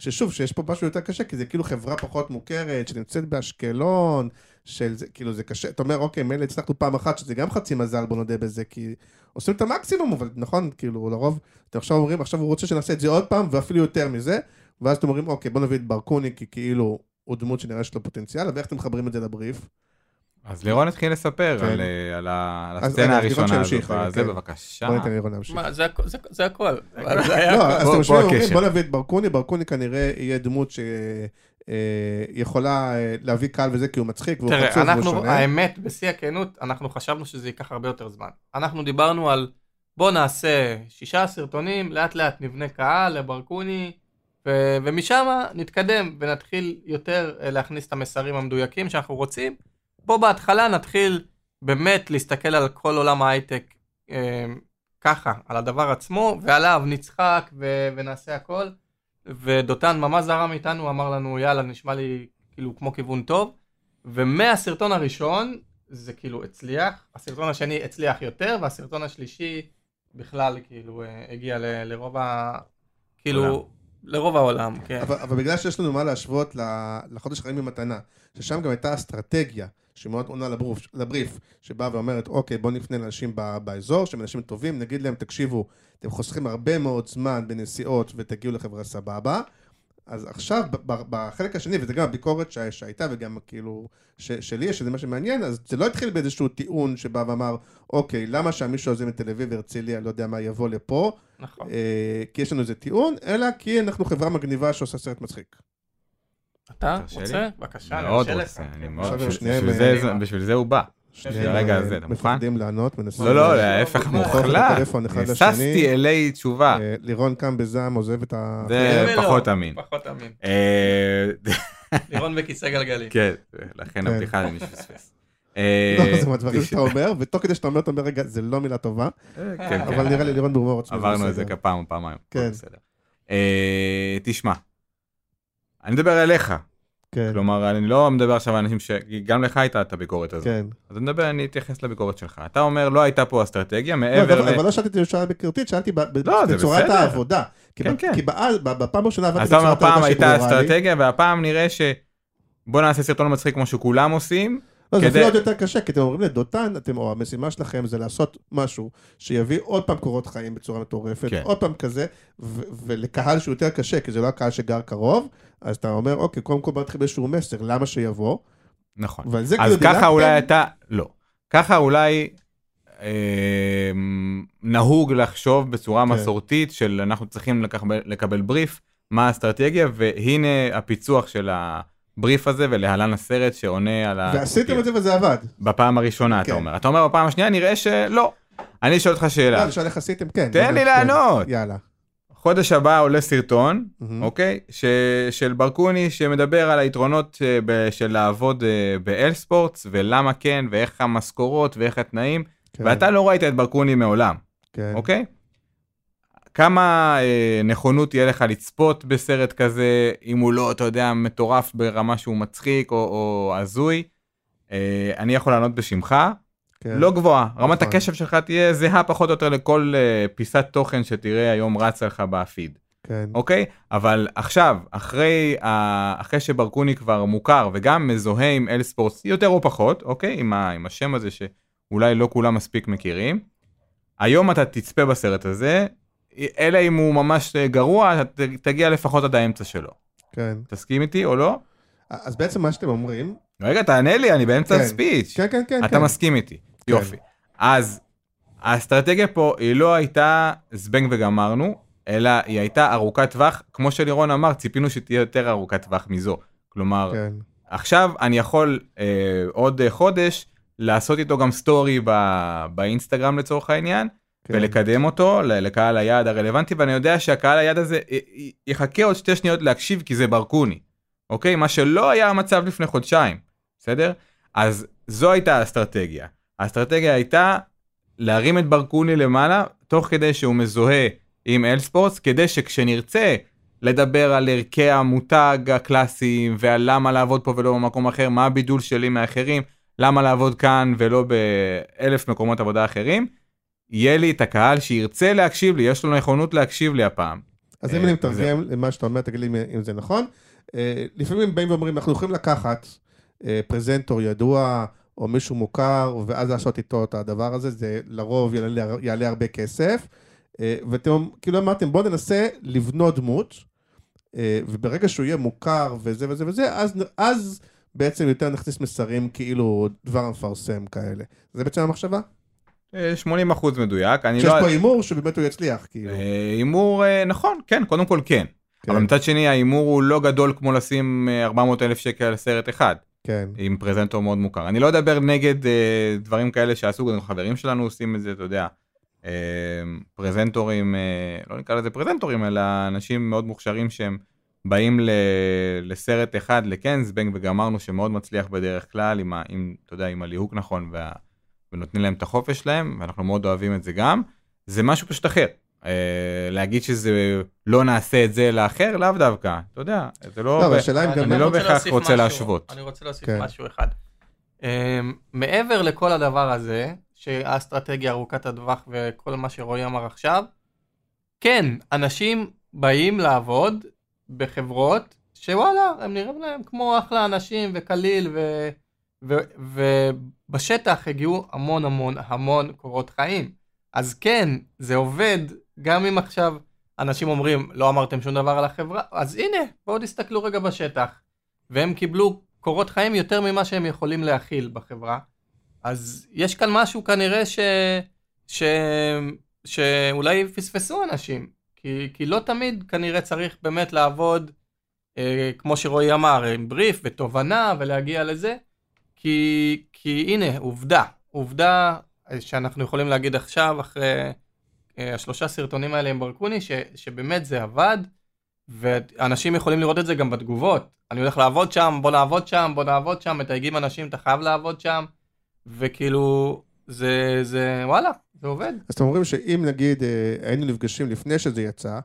כששוב, שיש פה משהו יותר קשה, כי זה כאילו חברה פחות מוכרת, שנמצאת באשקלון, של זה, כאילו זה קשה, אתה אומר, אוקיי, מילא הצלחנו פעם אחת, שזה גם חצי מזל, בוא נודה בזה, כי עושים את המקסימום, אבל נכון, כאילו, לרוב, אתם עכשיו אומרים, עכשיו הוא רוצה שנעשה את זה עוד פעם, ואפילו יותר מזה, ואז אתם אומרים, אוקיי, בוא נביא את ברקוני, כי כאילו, הוא דמות שנראה שיש לו פוטנציאל, ואיך אתם מחברים את זה לבריף? אז לירון התחיל לספר כן. על, אה, על, על הסצנה הראשונה הזאת. שימשיך רגע, זה כן. בבקשה. בוא ניתן לירון להמשיך. מה, זה הכ- זה- זה הכל. לא. אז בוא- אתם יושבים בוא ואומרים, הקשר. בוא נביא את ברקוני, ברקוני כנראה יהיה דמות שיכולה להביא קהל וזה, כי הוא מצחיק והוא חצוף והוא שונה. האמת, בשיא הכנות, אנחנו חשבנו שזה ייקח הרבה יותר זמן. אנחנו דיברנו על בוא נעשה שישה סרטונים, לאט לאט נבנה קהל לברקוני, ו- ומשם נתקדם ונתחיל יותר אה, להכניס את המסרים המדויקים שאנחנו רוצים. בוא בהתחלה נתחיל באמת להסתכל על כל עולם ההייטק אה, ככה, על הדבר עצמו, ועליו נצחק ו- ונעשה הכל. ודותן ממש זרם איתנו, אמר לנו, יאללה, נשמע לי כאילו כמו כיוון טוב. ומהסרטון הראשון זה כאילו הצליח, הסרטון השני הצליח יותר, והסרטון השלישי בכלל כאילו אה, הגיע ל- לרוב ה... כאילו, עולם. לרוב העולם, כן. אבל, אבל בגלל שיש לנו מה להשוות ל- לחודש חיים במתנה, ששם גם הייתה אסטרטגיה שמאוד עונה לבריף, לבריף, שבאה ואומרת, אוקיי, בואו נפנה לאנשים באזור, שהם אנשים טובים, נגיד להם, תקשיבו, אתם חוסכים הרבה מאוד זמן בנסיעות ותגיעו לחברה סבבה. אז עכשיו, בחלק השני, וזה גם הביקורת שה- שהייתה, וגם כאילו, ש- שלי שזה מה שמעניין, אז זה לא התחיל באיזשהו טיעון שבא ואמר, אוקיי, למה שהמישהו הזה מתל אביב והרצליה, לא יודע מה, יבוא לפה, נכון. אה, כי יש לנו איזה טיעון, אלא כי אנחנו חברה מגניבה שעושה סרט מצחיק. אתה רוצה? בבקשה, מאוד נרשה רוצה. אני כן. מאוד, בשביל אה, זה- בשביל זה הוא בא. רגע אה, הזה, אתה מוכן? מפחדים לענות, מנסים... לא, לא, אה, להפך, לא, מוחלט. ששתי אלי תשובה. אה, לירון קם בזעם, עוזב את ה... זה פחות אמין. פחות אמין. אה, לירון בכיסא גלגלים. כן, לכן כן. הבדיחה למי שפספס. אה, לא, זה מהדברים שאתה אומר, ותוך כדי שאתה אומר, אתה אומר, רגע, זה לא מילה טובה, כן, כן. אבל נראה לי לירון עצמי. עברנו את זה. כפעם או פעמיים. כן. אה, תשמע, אני מדבר אליך, כן, כלומר אני לא מדבר עכשיו על אנשים ש... גם לך הייתה את הביקורת הזאת. כן. אז אני מדבר, אני אתייחס לביקורת שלך. אתה אומר לא הייתה פה אסטרטגיה לא, מעבר אבל ל... אבל לא שאלתי את השאלה ביקורתית, שאלתי לא, זה בצורת. העבודה. כי כן, ב- כן. כי באז- ב- בפעם הראשונה עבדתי אז אתה אומר בצורת פעם העבודה הייתה שברורה לי. אסטרטגיה והפעם נראה ש... בוא נעשה סרטון מצחיק כמו שכולם עושים. לא, זה כדי- אפילו עוד יותר קשה, כי אתם אומרים לדותן, אתם, או המשימה שלכם זה לעשות משהו שיביא עוד פעם קורות חיים בצורה מטורפת, כן. עוד פעם כזה, ו- ולקהל שהוא יותר קשה, כי זה לא הקהל שגר קרוב, אז אתה אומר, אוקיי, קודם כל בוא נתחיל באיזשהו מסר, למה שיבוא? נכון. אבל זה אז כאילו ככה אולי הייתה, לא. ככה אולי אה, נהוג לחשוב בצורה כן. מסורתית של אנחנו צריכים לקבל, לקבל בריף, מה האסטרטגיה, והנה הפיצוח של הבריף הזה, ולהלן הסרט שעונה על ה... ועשיתם את זה וזה עבד. בפעם הראשונה, כן. אתה אומר. אתה אומר בפעם השנייה, נראה שלא. אני אשאל אותך לא, שאלה. אני שואל איך עשיתם, כן. תן לי כן. לענות. יאללה. חודש הבא עולה סרטון. אוקיי? ש... של ברקוני שמדבר על היתרונות אה, ב... של לעבוד אה, באל ספורטס, ולמה כן, ואיך המשכורות, ואיך התנאים, כן, ואתה לא ראית את ברקוני מעולם, כן. אוקיי? כמה אה, נכונות תהיה לך לצפות בסרט כזה, אם הוא לא, אתה יודע, מטורף ברמה שהוא מצחיק או, הזוי? אה, אני יכול לענות בשמך, כן. לא גבוהה. רמת נכון. הקשב שלך תהיה זהה פחות או יותר לכל אה, פיסת תוכן שתראה היום רצה לך בפיד. כן. אוקיי? אבל עכשיו, אחרי, ה... אחרי שברקוני כבר מוכר וגם מזוהה עם אל ספורטס יותר או פחות, אוקיי? עם, ה... עם השם הזה שאולי לא כולם מספיק מכירים, היום אתה תצפה בסרט הזה, אלא אם הוא ממש אה, גרוע, ת- תגיע לפחות עד האמצע שלו. כן. תסכים איתי או לא? אז בעצם מה שאתם אומרים, רגע, תענה לי, אני באמצע כן. הספיץ'. כן, כן, כן. אתה כן. מסכים איתי. יופי. אז האסטרטגיה פה היא לא הייתה זבנג וגמרנו, אלא היא הייתה ארוכת טווח, כמו שלירון אמר, ציפינו שתהיה יותר ארוכת טווח מזו. כלומר, כן. עכשיו אני יכול אה, עוד אה, חודש לעשות איתו גם סטורי ב- באינסטגרם לצורך העניין, כן. ולקדם אותו לקהל היעד הרלוונטי, ואני יודע שהקהל היעד הזה י- י- יחכה עוד שתי שניות להקשיב כי זה ברקוני, אוקיי? מה שלא היה המצב לפני חודשיים, בסדר? אז זו הייתה האסטרטגיה. האסטרטגיה הייתה להרים את ברקוני למעלה, תוך כדי שהוא מזוהה עם אלספורטס, כדי שכשנרצה לדבר על ערכי המותג הקלאסיים, ועל למה לעבוד פה ולא במקום אחר, מה הבידול שלי מאחרים, למה לעבוד כאן ולא באלף מקומות עבודה אחרים, יהיה לי את הקהל שירצה להקשיב לי, יש לו נכונות להקשיב לי הפעם. אז אה, אם אני מתרגם למה שאתה אומר, תגיד לי אם זה נכון. אה, לפעמים באים ואומרים, אנחנו יכולים לקחת אה, פרזנטור ידוע, או מישהו מוכר, ואז לעשות איתו את הדבר הזה, זה לרוב יעלה, יעלה הרבה כסף. ואתם כאילו אמרתם, בואו ננסה לבנות דמות, וברגע שהוא יהיה מוכר וזה וזה וזה, אז, אז בעצם יותר נכניס מסרים כאילו דבר מפרסם כאלה. זה בעצם המחשבה? אה, 80% מדויק, אני שיש לא... פה הימור שבאמת הוא יצליח, כאילו. אה, הימור, אה, נכון, כן, קודם כל כן. כן, אבל מצד שני ההימור הוא לא גדול כמו לשים אה, 400 אלף שקל על סרט אחד, כן, עם פרזנטור מאוד מוכר. אני לא אדבר נגד אה, דברים כאלה שעשו, גם חברים שלנו עושים את זה, אתה יודע, אה, פרזנטורים, אה, לא נקרא לזה פרזנטורים, אלא אנשים מאוד מוכשרים שהם באים ל, לסרט אחד, לכן זבנג וגמרנו שמאוד מצליח בדרך כלל, עם, ה, עם, אתה יודע, עם הליהוק נכון, וה, ונותנים להם את החופש שלהם, ואנחנו מאוד אוהבים את זה גם. זה משהו פשוט אחר. אה, להגיד שזה לא נעשה את זה לאחר, לאו דווקא, אתה יודע, זה לא... לא, השאלה אם אני גם... אני לא רוצה בהכרח רוצה משהו. להשוות. אני רוצה להוסיף כן. משהו אחד. Um, מעבר לכל הדבר הזה, שהאסטרטגיה ארוכת הטווח וכל מה שרועי אמר עכשיו, כן, אנשים באים לעבוד בחברות שוואלה, הם נראים להם כמו אחלה אנשים וקליל, ו, ובשטח הגיעו המון המון המון קורות חיים. אז כן, זה עובד, גם אם עכשיו אנשים אומרים, לא אמרתם שום דבר על החברה, אז הנה, בואו תסתכלו רגע בשטח. והם קיבלו קורות חיים יותר ממה שהם יכולים להכיל בחברה. אז יש כאן משהו כנראה ש... ש... שאולי פספסו אנשים. כי, כי לא תמיד כנראה צריך באמת לעבוד, אה, כמו שרועי אמר, עם בריף ותובנה ולהגיע לזה. כי, כי הנה, עובדה, עובדה שאנחנו יכולים להגיד עכשיו, אחרי אה, השלושה סרטונים האלה עם ברקוני, ש, שבאמת זה עבד, ואנשים יכולים לראות את זה גם בתגובות. אני הולך לעבוד שם, בוא נעבוד שם, בוא נעבוד שם, מתייגים אנשים, אתה חייב לעבוד שם, וכאילו, זה, זה, וואלה, זה עובד. אז אתם אומרים שאם נגיד אה, היינו נפגשים לפני שזה יצא,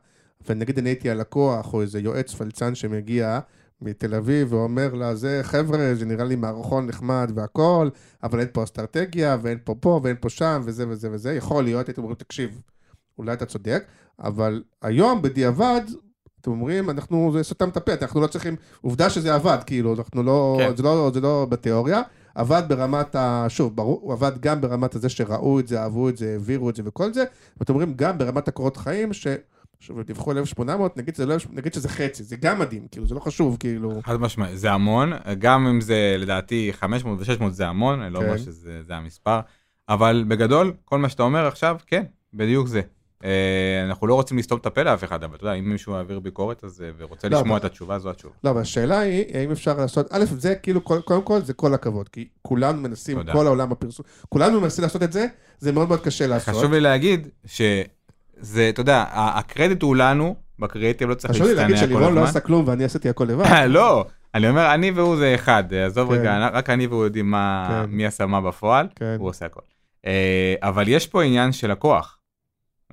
ונגיד אני הייתי הלקוח או איזה יועץ פלצן שמגיע מתל אביב ואומר לה, זה חבר'ה, זה נראה לי מערכון נחמד והכל, אבל אין פה אסטרטגיה ואין פה פה ואין פה שם וזה וזה וזה, יכול להיות, הייתם אומרים, תקשיב, אולי אתה צודק, אבל היום בדיעבד, אתם אומרים, אנחנו, זה סתם את הפה, אנחנו לא צריכים, עובדה שזה עבד, כאילו, אנחנו לא, כן. זה לא, זה לא בתיאוריה, עבד ברמת ה... שוב, ברור, הוא עבד גם ברמת הזה שראו את זה, אהבו את זה, העבירו את זה וכל זה, ואתם אומרים גם ברמת הקורות חיים, ש... עכשיו, דיווחו על 1,800, נגיד, שזה לא, 1,800, נגיד שזה חצי, זה גם מדהים, כאילו, זה לא חשוב, כאילו... חד משמעי, זה המון, גם אם זה לדעתי 500 ו-600 זה המון, אני לא כן. אומר שזה זה המספר, אבל בגדול, כל מה שאתה אומר עכשיו, כן, בדיוק זה. אה, אנחנו לא רוצים לסתום את הפה לאף אחד, אבל אתה יודע, אם מישהו יעביר ביקורת אז, אה, ורוצה לא, לשמוע אבל- את התשובה, זו התשובה. לא, אבל השאלה היא, האם אפשר לעשות, א', זה כאילו, קודם כל, זה כל הכבוד, כי כולנו מנסים, תודה. כל העולם הפרסום, כולנו מנסים לעשות את זה, זה מאוד מאוד קשה לעשות. חשוב לי להגיד שזה, אתה יודע, הקרדיט הוא לנו, בקריאיטיב לא צריך חשוב לי להצטנע להגיד כל שלירון לא הזמן. עשה כלום ואני עשיתי הכל לבד. לא, אני אומר, אני והוא זה אחד, עזוב כן. רגע, רק אני והוא יודעים כן. מי עשה מה בפועל, כן. הוא עושה הכל. אה, אבל יש פה עניין של לקוח,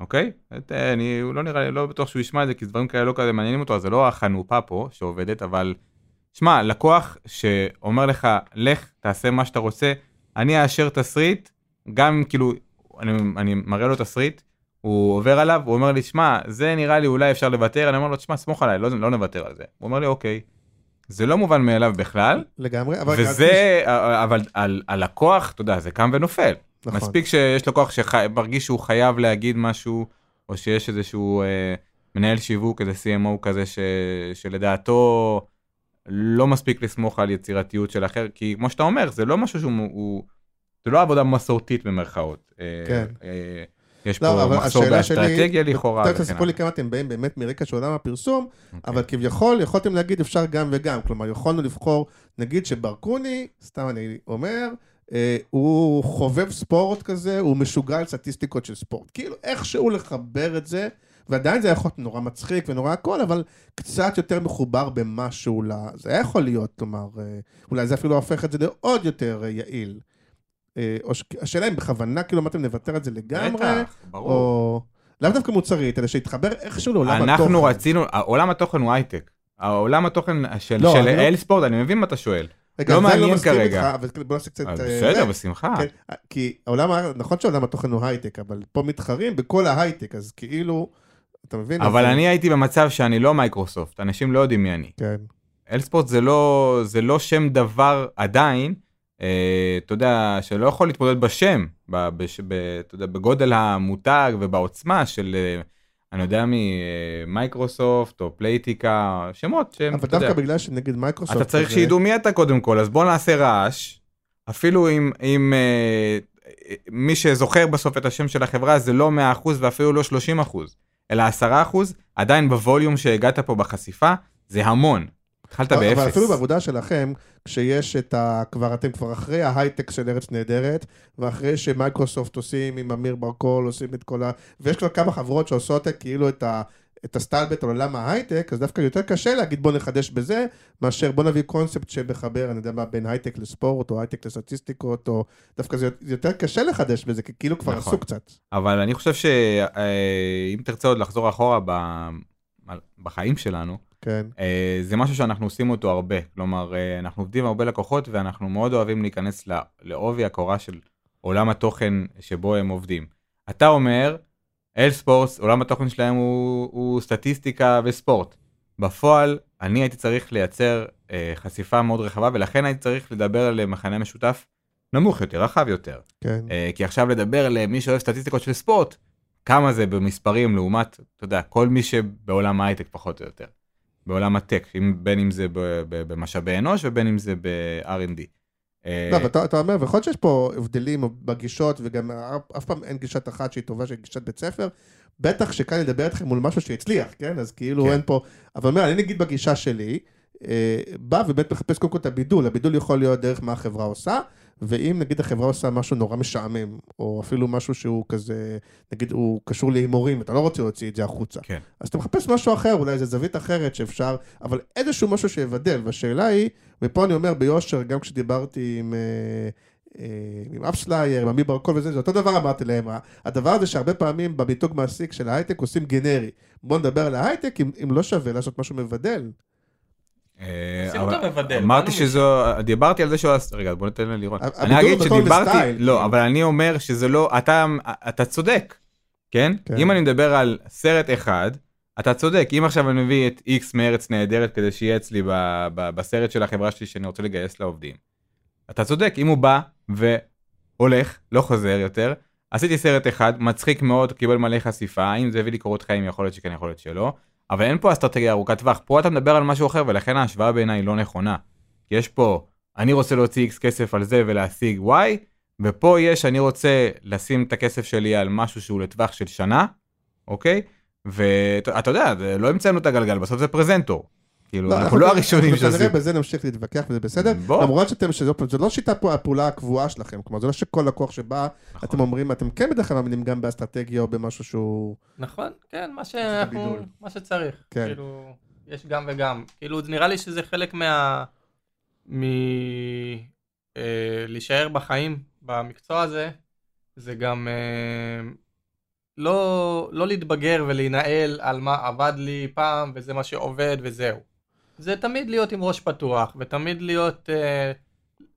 אוקיי? אה, אני לא נראה לי, לא בטוח שהוא ישמע את זה, כי דברים כאלה לא כזה מעניינים אותו, אז זה לא החנופה פה שעובדת, אבל שמע, לקוח שאומר לך, לך, תעשה מה שאתה רוצה, אני אאשר תסריט, גם כאילו, אני, אני מראה לו תסריט, הוא עובר עליו, הוא אומר לי, שמע, זה נראה לי אולי אפשר לוותר, אני אומר לו, תשמע, סמוך עליי, לא, לא נוותר על זה. הוא אומר לי, אוקיי. זה לא מובן מאליו בכלל, לגמרי, אבל... וזה, אבל על הלקוח, אתה יודע, זה קם ונופל. נכון. מספיק שיש לקוח שמרגיש שהוא חייב להגיד משהו, או שיש איזשהו אה, מנהל שיווק, איזה CMO כזה, ש, שלדעתו לא מספיק לסמוך על יצירתיות של אחר, כי כמו שאתה אומר, זה לא משהו שהוא, הוא, זה לא עבודה מסורתית במרכאות. אה, כן. אה, יש לא, פה אבל מחסור. באסטרטגיה לכאורה. תכף תספרו לי. כמה אתם באים באמת מרקע של עולם הפרסום, אוקיי. אבל כביכול יכולתם להגיד אפשר גם וגם. כלומר, יכולנו לבחור, נגיד שברקוני, סתם אני אומר, אה, הוא חובב ספורט כזה, הוא משוגע על סטטיסטיקות של ספורט. כאילו, איכשהו לחבר את זה, ועדיין זה יכול להיות נורא מצחיק ונורא הכל, אבל קצת יותר מחובר במשהו ל... זה יכול להיות, כלומר, אה, אולי זה אפילו הופך את זה לעוד יותר אה, יעיל. אה, או. השאלה אם בכוונה, כאילו, אמרתם נוותר את זה לגמרי, בטח, ברור. או... לאו דווקא מוצרית, אלא שיתחבר איכשהו לעולם התוכן. אנחנו רצינו, עולם התוכן הוא הייטק. העולם התוכן של, לא, אני לא- אל ספורט, אני מבין מה אתה שואל. רגע, לא אני מעניין מסכים כרגע. איתך, אבל בוא נעשה קצת... אז אה, בסדר. בשמחה. כן, כי העולם, נכון שעולם התוכן הוא הייטק, אבל פה מתחרים בכל ההייטק, אז כאילו, אתה מבין? אבל אני הייתי במצב שאני לא מיקרוסופט, אנשים לא יודעים מי אני. כן, אלספורט זה לא, זה לא שם דבר עדיין, אה, אתה יודע, שלא יכול להתמודד בשם, ב, ב, אתה יודע, בגודל המותג ובעוצמה של, אה, אני יודע ממיקרוסופט או פלייטיקה, שמות שהם, אבל אתה יודע, דווקא בגלל שנגיד מיקרוסופט... אתה צריך כזה- שידעו מי אתה קודם כל, אז בוא נעשה רעש. אפילו אם, אם אה, אה, מי שזוכר בסוף את השם של החברה זה לא 100% ואפילו לא 30%, אלא 10%, עדיין ב volume שהגעת פה בחשיפה, זה המון. התחלת אבל באפס. אפילו בעבודה שלכם, כשיש את ה... כבר אתם כבר אחרי ההייטק של ארץ נהדרת, ואחרי שמיקרוסופט עושים עם עמי ברקול, עושים את כל ה... ויש כבר כמה חברות שעושות כאילו את ה... את הסאטלבט על עולם ההייטק, אז דווקא יותר קשה להגיד בוא נחדש בזה, מאשר בוא נביא קונספט שמחבר, אני יודע מה, בין הייטק לספורט, או הייטק לסטטיסטיקות, או דווקא זה זה יותר קשה לחדש בזה, כי כאילו כבר נכון. עשו קצת. אבל אני חושב שאם תרצה עוד לחזור אחורה ב- בחיים שלנו, כן, אה, זה משהו שאנחנו עושים אותו הרבה. כלומר, אה, אנחנו עובדים הרבה לקוחות ואנחנו מאוד אוהבים להיכנס לעובי הקורה של עולם התוכן שבו הם עובדים. אתה אומר, אל ספורטס, עולם התוכן שלהם הוא, הוא סטטיסטיקה וספורט. בפועל, אני הייתי צריך לייצר אה, חשיפה מאוד רחבה ולכן הייתי צריך לדבר על מחנה משותף נמוך יותר, רחב יותר. כן. אה, כי עכשיו לדבר למי שאוהב סטטיסטיקות של ספורט, כמה זה במספרים לעומת, אתה יודע, כל מי שבעולם ההייטק פחות או יותר. בעולם הטק, בין אם זה במשאבי אנוש ובין אם זה ב-R&D. אה, לא, אבל אתה, אומר, ויכול להיות שיש פה הבדלים בגישות, וגם אף, פעם אין גישת אחת שהיא טובה, שהיא גישת בית ספר. בטח שכאן אדבר איתכם מול משהו שהצליח, כן? אז כאילו כן. אין פה... אבל אומר, אני נגיד בגישה שלי, אה, בא ובאמת מחפש קודם כל את הבידול. הבידול יכול להיות דרך מה החברה עושה, ואם נגיד החברה עושה משהו נורא משעמם, או אפילו משהו שהוא כזה, נגיד הוא קשור להימורים, אתה לא רוצה להוציא את זה החוצה. כן. אז אתה מחפש משהו אחר, אולי איזה זווית אחרת שאפשר, אבל איזשהו משהו שיבדל, והשאלה היא, ופה אני אומר ביושר, גם כשדיברתי עם... אה, אה, עם אפסלייר, עם עמי ברקול וזה, זה אותו דבר אמרתי להם, הדבר הזה שהרבה פעמים במיתוג מעסיק של ההייטק עושים גנרי. בוא נדבר על ההייטק, אם, אם לא שווה לעשות משהו מבדל. אה, שים אבל אותו מבדל, אמרתי באנו שזו, דיברתי על זה שהוא, רגע בוא ניתן ללירון. הבידול אני אגיד שדיברתי. לא, אבל אני אומר שזה לא, אתה, אתה צודק, כן? כן. אם אני מדבר על סרט אחד, אתה צודק, אם עכשיו אני מביא את איקס מארץ נהדרת כדי שיהיה אצלי ב- ב- בסרט של החברה שלי שאני רוצה לגייס לעובדים. אתה צודק, אם הוא בא והולך, לא חוזר יותר, עשיתי סרט אחד, מצחיק מאוד, קיבל מלא חשיפה, האם זה הביא לי קורות חיים, יכול להיות שכן, יכול להיות שלא, אבל אין פה אסטרטגיה ארוכת טווח, פה אתה מדבר על משהו אחר, ולכן ההשוואה בעיניי לא נכונה. יש פה, אני רוצה להוציא איקס כסף על זה ולהשיג וואי, ופה יש, אני רוצה לשים את הכסף שלי על משהו שהוא לטווח של שנה, אוקיי? ואתה יודע, לא המצאנו את הגלגל, בסוף זה פרזנטור. כאילו, אנחנו לא הראשונים אנחנו שעושים. כנראה בזה נמשיך להתווכח וזה בסדר. בוא. למרות שאתם, שזו זו לא שיטת פה- הפעולה הקבועה שלכם, כלומר זה לא שכל לקוח שבא, נכון. אתם אומרים, אתם כן בדרך כלל מאמינים גם באסטרטגיה או במשהו שהוא... נכון, כן, מה הבידול. שאנחנו, מה שצריך. כן. כאילו, יש גם וגם. כאילו, נראה לי שזה חלק מה... מ... אה, להישאר בחיים במקצוע הזה, זה גם אה, לא, לא להתבגר ולהינעל על מה עבד לי פעם וזה מה שעובד וזהו. זה תמיד להיות עם ראש פתוח, ותמיד להיות... אה,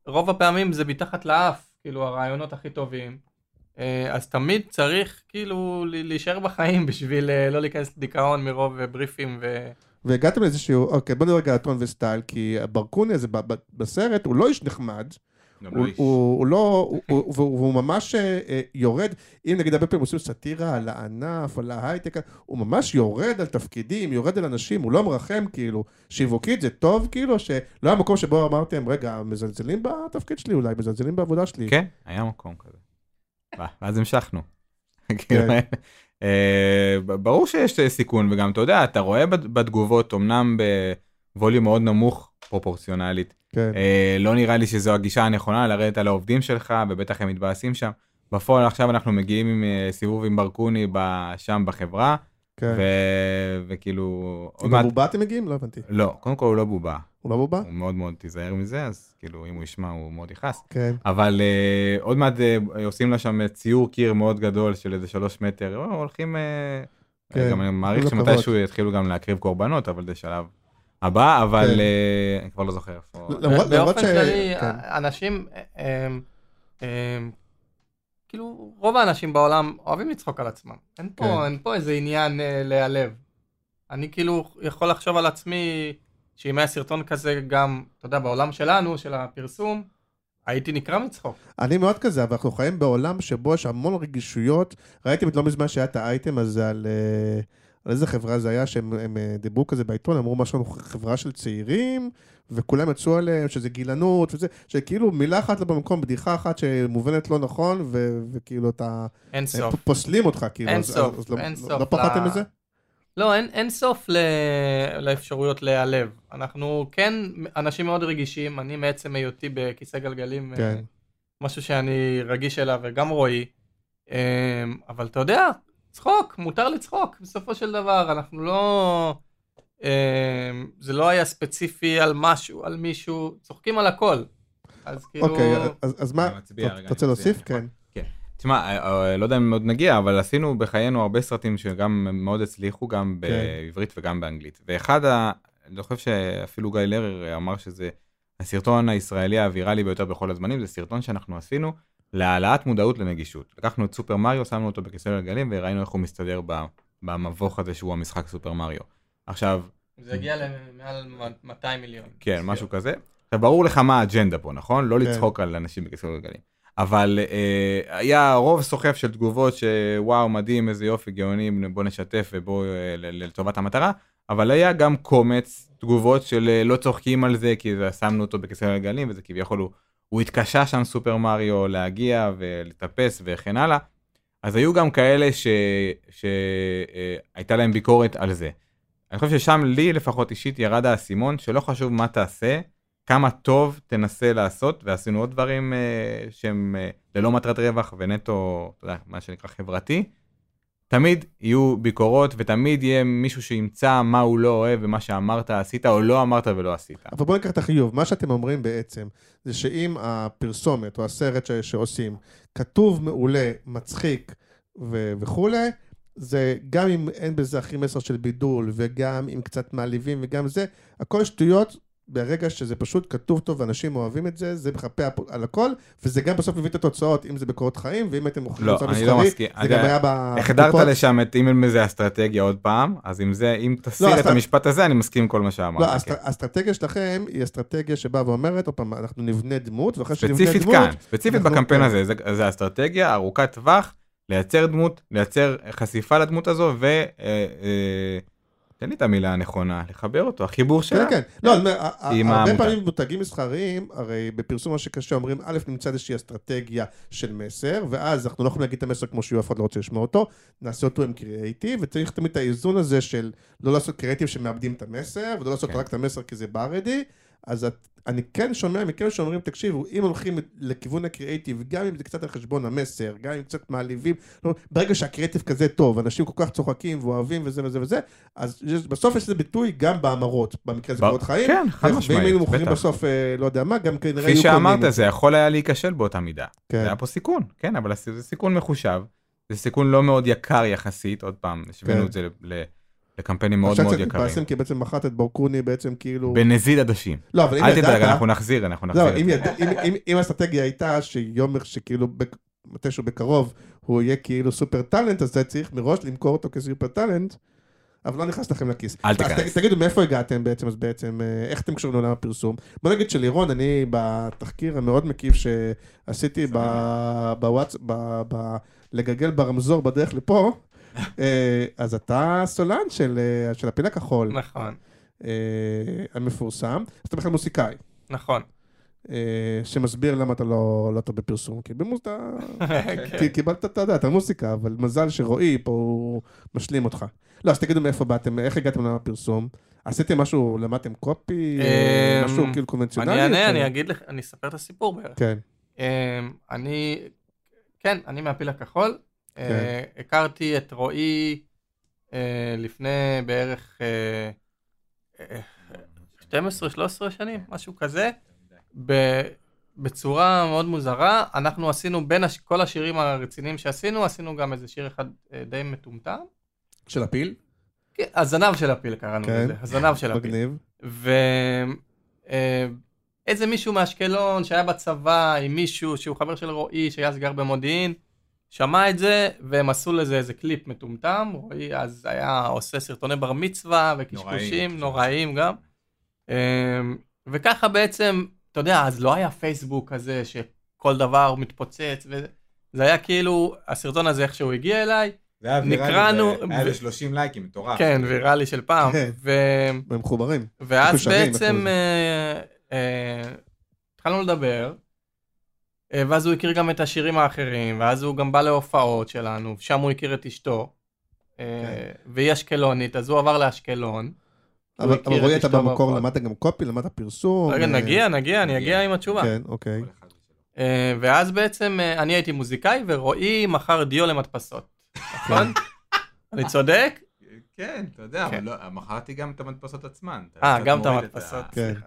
רוב הפעמים זה מתחת לאף, כאילו הרעיונות הכי טובים. אה, אז תמיד צריך כאילו להישאר בחיים בשביל אה, לא להיכנס לדיכאון מרוב אה, בריפים ו... והגעתם לאיזשהו, אוקיי, בוא נדבר רגע על טון וסטייל, כי ברקוני הזה בסרט הוא לא איש נחמד, הוא- לא לא, הוא- הוא- והוא ממש אה, אה, יורד, אם נגיד הרבה פעמים עושים סאטירה על הענף, על ההייטק, הוא ממש יורד על תפקידים, יורד על אנשים, הוא לא מרחם כאילו, שיווקית זה טוב כאילו, שלא היה מקום שבו אמרתם, רגע, מזלזלים בתפקיד שלי אולי, מזלזלים בעבודה שלי. כן, היה מקום כזה. ואז המשכנו. כאילו, אה, ברור שיש סיכון, וגם אתה יודע, אתה רואה בת- בתגובות, אמנם בווליום מאוד נמוך פרופורציונלית, כן. אה, לא נראה לי שזו הגישה הנכונה לרדת על העובדים שלך, ובטח הם מתבאסים שם. בפועל עכשיו אנחנו מגיעים עם אה, סיבוב עם ברקוני שם בחברה, כן. ו- וכאילו, עם מעט, הבובה אתם מגיעים? לא הבנתי. לא, קודם כל הוא לא בובה, הוא לא בובה? הוא מאוד מאוד תיזהר מזה, אז כאילו אם הוא ישמע הוא מאוד יכעס. כן. אבל uh, עוד מעט uh, עושים לה שם ציור קיר מאוד גדול של איזה שלוש מטר, הולכים, uh, כן, גם אני מעריך. שמתישהו יתחילו גם להקריב קורבנות, אבל זה שלב הבא, אבל כן. uh, אני כבר לא זוכר איפה. למרות- באופן ש- כללי, כן. אנשים, הם, הם, כאילו, רוב האנשים בעולם אוהבים לצחוק על עצמם. אין כן. פה, אין פה איזה עניין אה, להיעלב. אני כאילו יכול לחשוב על עצמי, שאם היה סרטון כזה גם, אתה יודע, בעולם שלנו, של הפרסום, הייתי נקרע מצחוק. אני מאוד כזה, אבל אנחנו חיים בעולם שבו יש המון רגישויות. ראיתם את לא מזמן שהיה את האייטם הזה על... אה, על איזה חברה זה היה, שהם הם, אה, דיברו כזה בעיתון, אמרו משהו, חברה של צעירים, וכולם יצאו עליהם שזה גילנות וזה, שכאילו מילה אחת לא במקום, בדיחה אחת שמובנת לא נכון, ו, וכאילו אתה... אין סוף. פוסלים אותך, כאילו. אין אז- סוף, אז לא- אין לא- סוף לא פחדתם ל- מזה? לא, אין, אין סוף ל... לאפשרויות להיעלב. אנחנו כן אנשים מאוד רגישים, אני מעצם היותי בכיסא גלגלים, אה, כן. משהו שאני רגיש אליו, וגם רועי. אה, אבל אתה יודע, צחוק, מותר לצחוק, בסופו של דבר, אנחנו לא... אה, זה לא היה ספציפי על משהו, על מישהו, צוחקים על הכל. אז כאילו... אוקיי, אז- אז מה, אתה רוצה להוסיף? מצביע, כן. תשמע, אה, אה, לא יודע אם עוד נגיע, אבל עשינו בחיינו הרבה סרטים שגם מאוד הצליחו, גם כן. בעברית וגם באנגלית. ואחד, ה... אני חושב שאפילו גיא לרר אמר שזה הסרטון הישראלי הוויראלי ביותר בכל הזמנים, זה סרטון שאנחנו עשינו להעלאת מודעות לנגישות. לקחנו את סופר מריו, שמנו אותו בכיסא גלגלים, וראינו איך הוא מסתדר במבוך הזה שהוא המשחק סופר מריו. עכשיו, זה הגיע למעל 200 מיליון. כן, משהו כזה. עכשיו, ברור לך מה האג'נדה פה, נכון? לא כן. לצחוק על אנשים בכיסאות גלגלים. אבל אה, היה רוב סוחף של תגובות שוואו, מדהים, איזה יופי, גאוני, בוא נשתף ובוא אה, ל- לטובת המטרה, אבל היה גם קומץ תגובות של אה, לא צוחקים על זה, כי זה- שמנו אותו בכיסא גלגלים, וזה כביכול הוא, הוא התקשה שם סופר מריו להגיע ולטפס וכן הלאה. אז היו גם כאלה שהייתה להם ביקורת על זה. אני חושב ששם לי לפחות אישית ירד האסימון שלא חשוב מה תעשה, כמה טוב תנסה לעשות, ועשינו עוד דברים אה, שהם אה, ללא מטרת רווח ונטו, אתה יודע, מה שנקרא חברתי. תמיד יהיו ביקורות ותמיד יהיה מישהו שימצא מה הוא לא אוהב ומה שאמרת עשית או לא אמרת ולא עשית. אבל בואו ניקח את החיוב. מה שאתם אומרים בעצם, זה שאם הפרסומת או הסרט ש- שעושים כתוב מעולה, מצחיק ו- וכולי, זה גם אם אין בזה הכי מסר של בידול, וגם אם קצת מעליבים וגם זה, הכל שטויות. ברגע שזה פשוט כתוב טוב ואנשים אוהבים את זה, זה מחפה על הכל, וזה גם בסוף מביא את התוצאות, אם זה בקורות חיים, ואם הייתם מוכרים לא, אני לא מסכים. זה גם היה ב... החדרת. לשם את אם בזה אסטרטגיה עוד פעם, אז אם זה, אם תסיר אז את המשפט הזה, אני מסכים עם כל מה שאמרת. לא, כן. האסט- האסטרטגיה שלכם היא אסטרטגיה שבאה ואומרת, עוד פעם, אנחנו נבנה דמות, ואחרי שנבנה דמות... ספציפית כאן, ספציפית בקמפיין כן. הזה, זה- זה אסטרטגיה ארוכת טווח, לייצר דמות, לייצר חשיפה לדמות הזו, ו... תן לי את המילה הנכונה, לחבר אותו, החיבור שלה. כן, כן. לא, אומר, עם הרבה. פעמים מותגים מסחריים, הרי בפרסום מה שקשה אומרים, א', נמצא איזושהי אסטרטגיה של מסר, ואז אנחנו לא יכולים להגיד את המסר כמו שהוא, אף אחד לא רוצה לשמוע אותו, נעשה אותו עם קריאייטיב, וצריך תמיד את האיזון הזה של לא לעשות קריאייטיב שמאבדים את המסר, ולא לעשות כן. רק את המסר כי זה ברדי, אז את, אני כן שומע מכם שאומרים, תקשיבו, אם הולכים לכיוון הקריאייטיב, גם אם זה קצת על חשבון המסר, גם אם קצת מעליבים, לא, ברגע שהקריאייטיב כזה טוב, אנשים כל כך צוחקים ואוהבים וזה וזה וזה, אז יש, בסוף יש לזה ביטוי גם בהמרות, במקרה הזה קורות חיים. כן, חד ואם משמעית, היינו מוכרים בטח. בסוף, אה, לא יודע מה, גם כנראה כפי היו קונים שאמרת, את זה יכול היה להיכשל באותה מידה. כן. זה היה פה סיכון, כן, אבל זה סיכון מחושב. זה סיכון לא מאוד יקר יחסית, עוד פעם, השווינו כן. את זה ל- לקמפיינים מאוד מאוד יקרים. התפרסם כי בעצם מכרת את ברקוני בעצם כאילו... בנזיד עדשים. לא, אבל אם אל תדאג, ידעת... אנחנו נחזיר, אנחנו לא, נחזיר. אם את זה. יד- אם- אם- אם האסטרטגיה הייתה שיום שכאילו מתישהו בקרוב הוא יהיה כאילו סופר טאלנט, אז אתה צריך מראש למכור אותו כסופר טאלנט, אבל לא נכנס לכם לכיס. אל אז תיכנס. ת- תגידו מאיפה הגעתם בעצם, אז בעצם, אה, איך אתם קשורים לעולם הפרסום? בוא נגיד שלירון, אני בתחקיר המאוד מקיף שעשיתי בוואטס, לגגל ברמזור בדרך לפה, אז אתה סולן של אה, של הפיל הכחול. נכון, אה, המפורסם, אז אתה בכלל מוסיקאי, נכון. אה, שמסביר למה אתה לא לא טוב בפרסום, כי במוזיקה, כן. כי קיבלת, אתה יודע, אתה מוזיקה, אבל מזל שרועי פה הוא משלים אותך. לא, אז תגידו מאיפה באתם, איך הגעתם לעולם הפרסום? עשיתם משהו, למדתם קופי, אה, אמ, משהו כאילו קונבנציונלי? אני אענה, אני אגיד לך, אני אספר את הסיפור בערך. כן, אמ, אני, כן, אני מהפיל הכחול. כן. אה, הכרתי את רועי אה, לפני בערך אה, אה, 12-13 שנים, משהו כזה, בצורה מאוד מוזרה. אנחנו עשינו בין הש- כל השירים הרציניים שעשינו, עשינו גם איזה שיר אחד די מטומטם. של הפיל? כן, הזנב של הפיל קראנו כן. לזה, הזנב של הפיל. מגניב. ואיזה מישהו מאשקלון שהיה בצבא עם מישהו שהוא חבר של רועי שהיה אז גר במודיעין, שמע את זה והם עשו לזה איזה קליפ מטומטם, רועי אז היה עושה סרטוני בר מצווה וקשקושים נוראים. נוראים גם. אמ, וככה בעצם, אתה יודע, אז לא היה פייסבוק כזה שכל דבר מתפוצץ, וזה היה כאילו, הסרטון הזה איך שהוא הגיע אליי, זה היה ויראלי, היה ו- איזה 30 לייקים, מטורף. כן, ויראלי של פעם, כן. ו- הם מחוברים. ואז בעצם. אה, אה, התחלנו לדבר, ואז הוא הכיר גם את השירים האחרים, ואז הוא גם בא להופעות שלנו, שם הוא הכיר את אשתו, אה, כן. והיא אשקלונית, אז הוא עבר לאשקלון. אבל אבל את רועי, אתה במקור. למדת גם קופי, למדת פרסום. רגע, אה, נגיע, נגיע, אני. אגיע עם התשובה. כן, אוקיי. אה, ואז בעצם אה, אני הייתי מוזיקאי, ורועי מכר דיו למדפסות, נכון? אני צודק? כן, אתה יודע, כן. אבל לא, מכרתי גם את המדפסות עצמן. אה, גם את המדפסות, ה- כן. סליחה.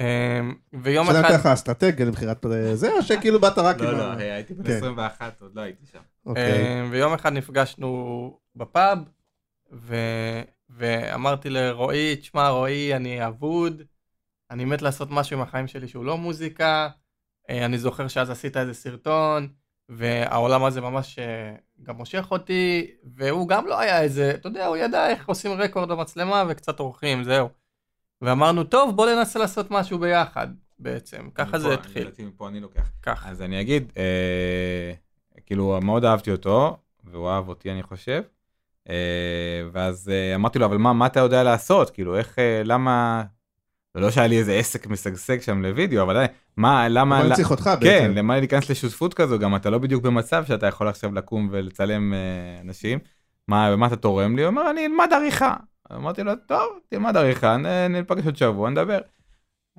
אה, ויום אחד... נתן לך אסטרטגיה לבחירת זה, או שכאילו באת רק עם לא. לא, הייתי בן כן. 21, עוד לא הייתי שם. אוקיי. אה, ויום אחד נפגשנו בפאב. ואמרתי לרועי, תשמע רועי, אני אבוד, אני מת לעשות משהו עם החיים שלי שהוא לא מוזיקה, אה, אני זוכר שאז עשית איזה סרטון, והעולם הזה ממש אה, גם מושך אותי, והוא גם לא היה איזה, אתה יודע, הוא ידע איך עושים רקורד במצלמה וקצת עורכים, זהו. ואמרנו, טוב, בוא ננסה לעשות משהו ביחד, בעצם. ככה זה התחיל, לדעתי מפה אני לוקח. ככה. אז אני אגיד, אה, כאילו מאוד אהבתי אותו, והוא אהב אותי אני חושב. אה, ואז אה, אמרתי לו, אבל מה, מה אתה יודע לעשות? כאילו, איך, אה, למה... זה לא שהיה לי איזה עסק משגשג שם לוידאו, אבל עדיין, מה, למה... בוא לא- נצליח אותך כן, בעצם. למה לי להיכנס לשותפות כזו? גם אתה לא בדיוק במצב שאתה יכול עכשיו לקום ולצלם אה, אנשים. מה, ומה אתה תורם לי? הוא אומר, אני אלמד עריכה. אמרתי לו, טוב, תלמד עריכה, נ- ניפגש עוד שבוע, נדבר.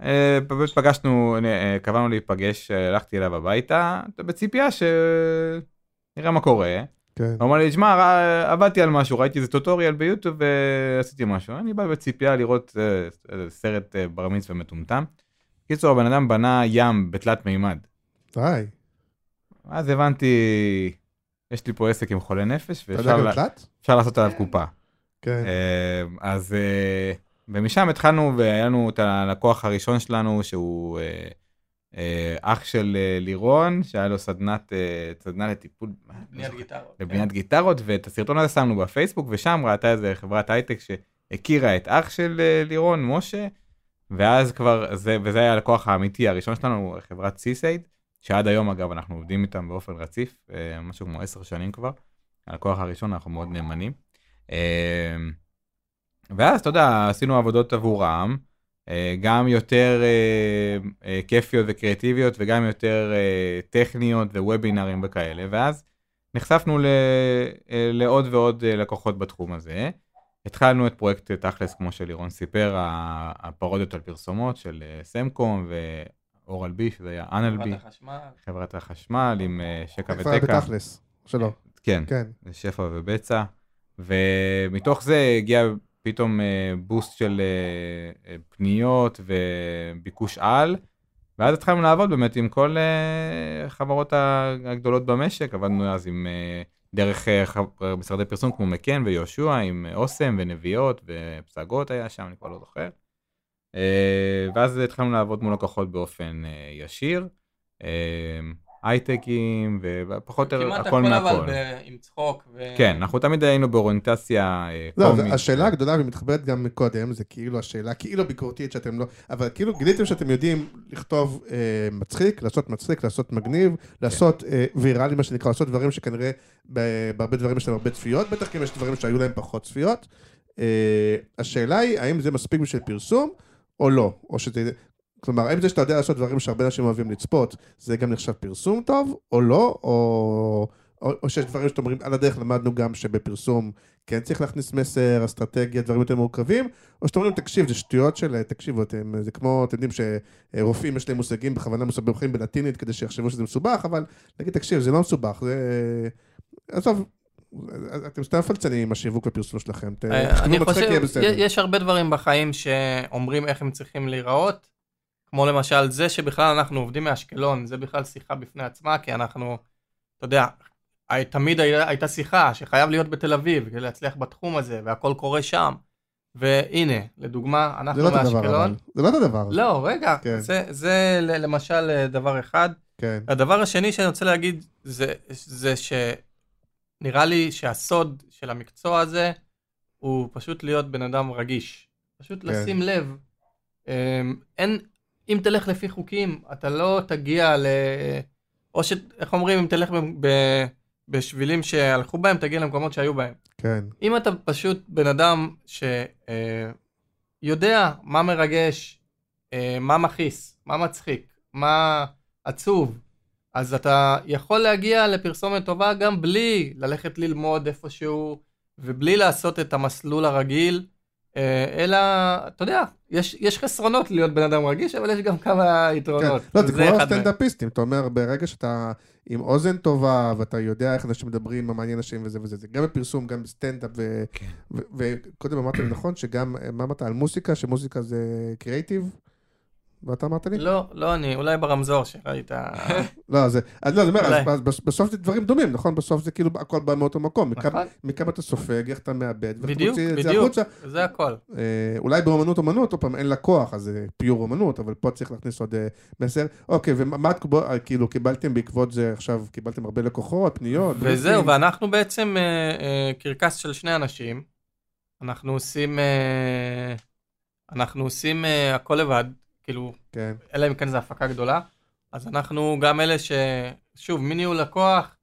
אה, פגשנו, אה, קבענו להיפגש, אה, הלכתי אליו הביתה, בציפייה שנראה מה קורה. כן. הוא אמר לי, שמע, עבדתי על משהו, ראיתי איזה טוטוריאל ביוטיוב ועשיתי משהו. אני בא בציפייה לראות סרט בר מצווה מטומטם. קיצור, הבן אדם בנה ים בתלת מימד. די. אז הבנתי, יש לי פה עסק עם חולה נפש, ואפשר לעשות עליו קופה. כן. אה, אז, אה, ומשם התחלנו, והיה לנו את הלקוח הראשון שלנו, שהוא אה, אה, אח של לירון, שהיה לו סדנת, סדנה לטיפול? לא. גיטרות. לבניית גיטרות, ואת הסרטון הזה שמנו בפייסבוק, ושם ראתה איזה חברת הייטק שהכירה את אח של לירון, משה, ואז כבר, זה, וזה היה הלקוח האמיתי הראשון שלנו, חברת סיסייד, שעד היום אגב אנחנו עובדים איתם באופן רציף, משהו כמו עשר שנים כבר. הלקוח הראשון אנחנו מאוד נאמנים. אה, ואז אתה יודע, עשינו עבודות עבורם, אה, גם יותר אה, אה, כיפיות וקריאטיביות וגם יותר טכניות ווובינרים וכאלה, ואז נחשפנו ל, לעוד ועוד לקוחות בתחום הזה. התחלנו את פרויקט תכלס, כמו שלירון סיפר, ה- הפרודיות על פרסומות של סמקום ואורל בי, שזה היה חברת החשמל. חברת החשמל עם שקע איפה היה ותקע. בתכלס? שלא. כן, כן. שפע ובצע, ומתוך זה הגיע פתאום אה, בוסט של אה, אה, פניות וביקוש על, ואז התחלנו לעבוד באמת עם כל אה, החברות הגדולות במשק, עבדנו אז עם אה, דרך אה, משרדי פרסום כמו מקן ויהושע, עם אה, אוסם ונביעות ופסגות היה שם, אני כבר לא זוכר. אה, ואז התחלנו לעבוד מול לקוחות באופן אה, ישיר, אה, הייטקים ופחות או יותר כמעט הכל הכל אבל מהכל. ב- עם צחוק. ו- כן, אנחנו תמיד היינו באוריינטציה אה, לא, קומית. זה- השאלה הגדולה ומתחברת גם מקודם, זה כאילו השאלה, כאילו ביקורתית שאתם לא, אבל כאילו גיליתם שאתם יודעים לכתוב אה, מצחיק, לעשות מצחיק, לעשות מגניב, לעשות אה, ויראלי, מה שנקרא, לעשות דברים שכנראה בהרבה דברים יש להם הרבה צפיות, בטח כי יש דברים שהיו להם פחות צפיות. אה, השאלה היא, האם זה מספיק בשביל פרסום או לא, או שזה... כלומר, האם זה שאתה יודע לעשות דברים שהרבה אנשים אוהבים לצפות, זה גם נחשב פרסום טוב, או לא, או, או, או שיש דברים שאתם אומרים, על הדרך למדנו גם שבפרסום כן צריך להכניס מסר, אסטרטגיה, דברים יותר מורכבים, או שאתם אומרים, תקשיב, זה שטויות של, תקשיבו, אתם, זה כמו, אתם יודעים שרופאים יש להם מושגים בכוונה מסובכים בלטינית כדי שיחשבו שזה מסובך, אבל להגיד, תקשיב, זה לא מסובך, זה... עזוב, אתם סתם פלצנים עם השיווק והפרסום שלכם, ת- אה, מצחיק, יהיה בסדר. יש הרבה דברים בחיים שאומרים איך הם צריכים להיראות, כמו למשל זה שבכלל אנחנו עובדים מאשקלון, זה בכלל שיחה בפני עצמה, כי אנחנו, אתה יודע, תמיד הייתה שיחה שחייב להיות בתל אביב כדי להצליח בתחום הזה, והכל קורה שם. והנה, לדוגמה, אנחנו לא מאשקלון. זה לא אותו דבר. לא, רגע, כן. זה, זה למשל אה, דבר אחד. כן. הדבר השני שאני רוצה להגיד זה, זה שנראה לי שהסוד של המקצוע הזה הוא פשוט להיות בן אדם רגיש. פשוט כן. לשים לב. אמ, אין, אם תלך לפי חוקים, אתה לא תגיע ל... או ש... איך אומרים, אם תלך ב... ב... בשבילים שהלכו בהם, תגיע למקומות שהיו בהם. כן. אם אתה פשוט בן אדם שיודע מה מרגש, אה, מה מכעיס, מה מצחיק, מה עצוב, אז אתה יכול להגיע לפרסומת טובה גם בלי ללכת ללמוד איפשהו, ובלי לעשות את המסלול הרגיל, אה, אלא, אתה יודע, יש, יש חסרונות להיות בן אדם רגיש, אבל יש גם כמה כן. יתרונות. לא, זה כמו. הסטנדאפיסטים, אתה אומר, ברגע שאתה עם אוזן טובה, ואתה יודע איך אנשים מדברים, מה מעניין אנשים וזה וזה, זה גם בפרסום, גם בסטנדאפ, ו- כן. ו- וקודם אמרת נכון, שגם, מה אמרת על מוסיקה, שמוסיקה זה קריאיטיב? ואתה אמרת לי? לא, לא אני, אולי ברמזור שראית. לא, זה, אז לא, אני אומר. אז בסוף זה דברים דומים, נכון? בסוף זה כאילו הכל בא מאותו מקום. מכמה- נכון. מכמה אתה סופג, איך אתה מאבד, בדיוק, בדיוק. זה הכל. אה, אולי באומנות אומנות, עוד פעם, אין לה כוח, אז זה פיור אומנות, אבל פה צריך להכניס עוד אה, מסר. אוקיי, ומה אה, כאילו קיבלתם בעקבות זה עכשיו, קיבלתם הרבה לקוחות, פניות? וזהו? ואנחנו בעצם קרקס של שני אנשים. אנחנו עושים, אנחנו עושים הכל לבד, כאילו, כן, אלא אם כן זו הפקה גדולה. אז אנחנו גם אלה ש... שוב, מניהול לקוח,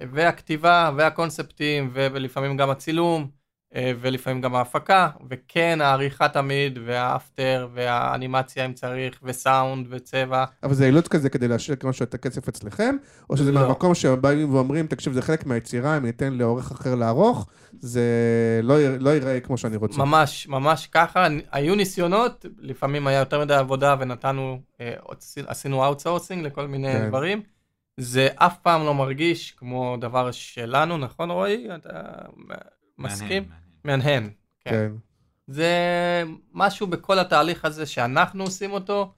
והכתיבה, והקונספטים, ולפעמים גם הצילום, ולפעמים גם ההפקה, וכן העריכה תמיד, והאפטר, והאנימציה אם צריך, וסאונד, וצבע. אבל זה אילוץ כזה כדי להשאיר כמו את הכסף אצלכם, או שזה לא. מהמקום שבאים ואומרים, תקשיב, זה חלק מהיצירה, אם ניתן לעורך אחר לערוך, זה לא י- לא ייראה כמו שאני רוצה. ממש, ממש ככה. היו ניסיונות, לפעמים היה יותר מדי עבודה ונתנו, אה, עשי- עשינו outsourcing לכל מיני כן. דברים. זה אף פעם לא מרגיש כמו דבר שלנו, נכון רועי? אתה מסכים? מהנהן. כן. כן. זה משהו בכל התהליך הזה שאנחנו עושים אותו.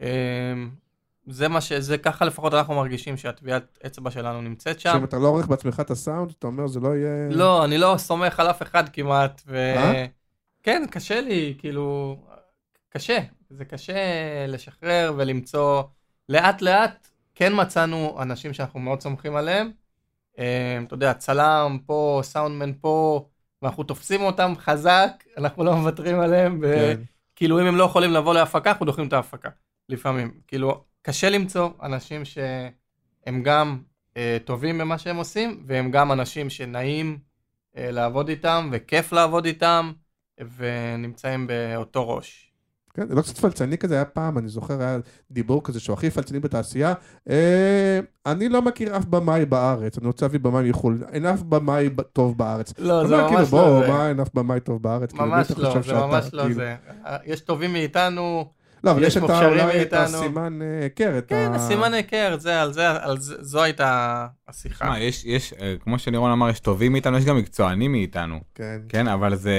אה, זה מה ש... זה ככה לפחות אנחנו מרגישים שהטביעת אצבע שלנו נמצאת שם. שאם אתה לא עורך בעצמך את הסאונד, אתה אומר, זה לא יהיה... לא, אני לא סומך על אף אחד כמעט, ו... אה? כן, קשה לי, כאילו, קשה. זה קשה לשחרר ולמצוא. לאט לאט כן מצאנו אנשים שאנחנו מאוד סומכים עליהם. אה, אתה יודע, צלם פה, סאונדמן פה, ואנחנו תופסים אותם חזק, אנחנו לא מוותרים עליהם, כן. וכאילו אם הם לא יכולים לבוא להפקה, אנחנו דוחים את ההפקה, לפעמים. כאילו, קשה למצוא אנשים שהם גם אה, טובים במה שהם עושים, והם גם אנשים שנעים אה, לעבוד איתם, וכיף לעבוד איתם, ונמצאים באותו ראש. כן, זה לא קצת פלצני כזה, היה פעם, אני זוכר, היה דיבור כזה שהוא הכי פלצני בתעשייה. אה, אני לא מכיר אף במאי בארץ, אני רוצה להביא במאי מחו"ל, אין אף במאי טוב בארץ. לא, זה אומר, כאילו, ממש בוא, לא זה. מה, אין אף במאי טוב בארץ? כאילו, ממש אתה לא, זה שאתה, ממש לא כאילו? זה. יש טובים מאיתנו, לא, אבל יש יש את אולי את. הסימן אה, היכר, את כן, ה... הסימן היכר, זה, על זה, על זה, זו הייתה השיחה. שמע, יש, יש, אה, כמו שלירון אמר, יש טובים מאיתנו, יש גם מקצוענים מאיתנו, כן. כן, אבל זה...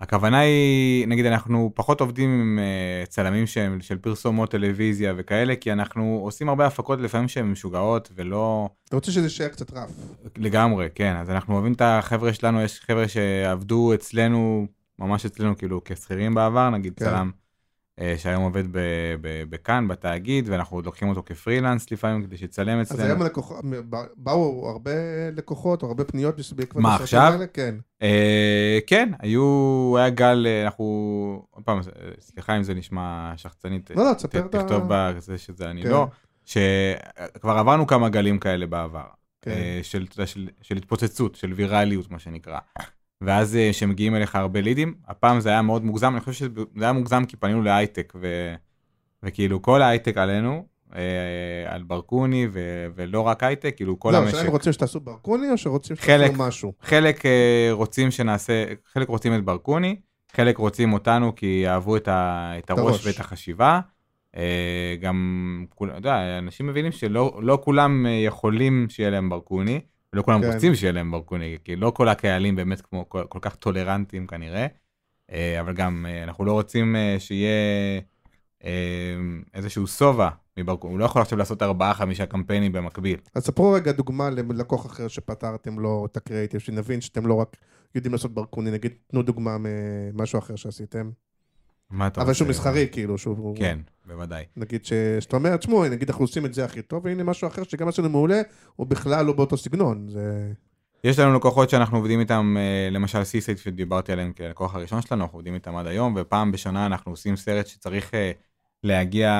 הכוונה היא, נגיד, אנחנו פחות עובדים עם אה, צלמים שהם של פרסומות טלוויזיה וכאלה, כי אנחנו עושים הרבה הפקות לפעמים שהן משוגעות ולא אתה רוצה שזה יישאר קצת רף. לגמרי, כן. אז אנחנו אוהבים את החבר'ה שלנו, יש חבר'ה שעבדו אצלנו, ממש אצלנו, כאילו, כשכירים בעבר, נגיד כן. צלם שהיום עובד בכאן, בתאגיד, ואנחנו עוד לוקחים אותו כפרילנס לפעמים כדי שיצלם אז אצלנו. היום הלקוחות, באו הרבה לקוחות, או הרבה פניות בעקבות מה, עכשיו? האלה? כן. אה, כן, היו, היה גל, אה, אנחנו, עוד פעם, אה, סליחה אם זה נשמע שחצנית, לא, לא, תספר את ה... תכתוב בזה שזה אני כן. לא, שכבר עברנו כמה גלים כאלה בעבר. כן. אה, של, של, של התפוצצות, של ויראליות, מה שנקרא. ואז אה, שמגיעים אליך הרבה לידים, הפעם זה היה מאוד מוגזם, אני חושב שזה היה מוגזם כי פנינו להייטק, ו, וכאילו כל ההייטק עלינו, אה, על ברקוני, ו, ולא רק הייטק, כאילו כל לא, המשק. השאלה אם רוצים שתעשו ברקוני, או שרוצים חלק. שתעשו משהו. חלק אה, רוצים שנעשה, חלק רוצים את ברקוני, חלק רוצים אותנו כי אהבו את, ה, את הראש הראש. ואת החשיבה. גם, אתה יודע, אנשים מבינים שלא לא כולם יכולים שיהיה להם ברקוני, ולא כולם כן. רוצים שיהיה להם ברקוני, כי לא כל הקהלים באמת כמו כל, כל כך טולרנטים כנראה, אה, אבל גם אה, אנחנו לא רוצים אה, שיהיה איזשהו שובע מברקוני, הוא לא יכול עכשיו לעשות ארבעה חמישה קמפיינים במקביל. אז ספרו רגע דוגמה ללקוח אחר שפתרתם לו את הקריאיטיב, שנבין שאתם לא רק יודעים לעשות ברקוני, נגיד, תנו דוגמה ממשהו אחר שעשיתם. מה אתה אבל שהוא? מסחרי, כאילו, שהוא... כן, בוודאי. נגיד ש- שאתה אומר, תשמעו, נגיד אנחנו עושים את זה הכי טוב, והנה משהו אחר שגם עשינו מעולה, הוא בכלל לא באותו סגנון. זה... יש לנו לקוחות שאנחנו עובדים איתם, אה, למשל סיסייט שדיברתי עליהם כלקוח הראשון שלנו, אנחנו עובדים איתם עד היום, ופעם בשנה אנחנו עושים סרט שצריך אה, להגיע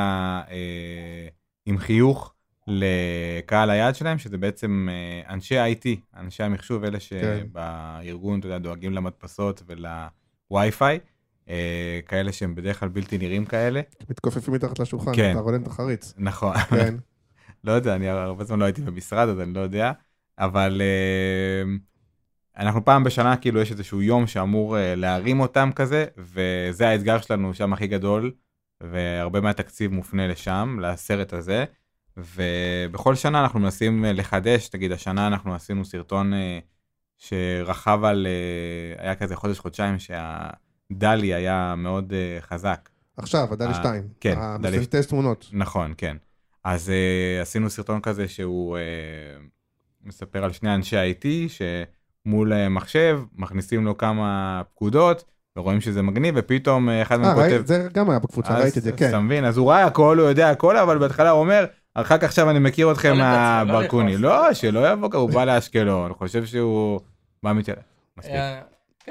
אה, עם חיוך לקהל היעד שלהם, שזה בעצם אה, אנשי IT, אנשי המחשוב, אלה שבארגון, אתה יודע, דואגים למדפסות ולווי-פיי, כאלה שהם בדרך כלל בלתי נראים כאלה. מתכופפים מתחת לשולחן, כן. אתה רונן את החריץ. נכון. כן. לא יודע, אני הרבה זמן לא הייתי במשרד, אז אני לא יודע, אבל אה, אנחנו פעם בשנה, כאילו, יש איזשהו יום שאמור אה, להרים אותם כזה, וזה האתגר שלנו שם הכי גדול, והרבה מהתקציב מופנה לשם, לסרט הזה, ובכל שנה אנחנו מנסים אה, לחדש, תגיד, השנה אנחנו עשינו סרטון אה, שרכב על, אה, היה כזה חודש-חודשיים, שהדלי היה מאוד אה, חזק. עכשיו, הדלי אה, 2. כן, דלי- בסרטי תמונות. נכון, כן. אז uh, עשינו סרטון כזה שהוא uh, מספר על שני אנשי IT שמול uh, מחשב מכניסים לו כמה פקודות ורואים שזה מגניב ופתאום uh, אחד מהם כותב. זה גם היה בקבוצה, ראיתי את זה, אז כן. אתה מבין, אז הוא ראה הכל, הוא יודע הכל, אבל בהתחלה הוא אומר, אחר כך עכשיו אני מכיר אתכם לא לא מהברקוני. לא, שלא יבוא, הוא בא לאשקלון, חושב שהוא בא מתל... מספיק.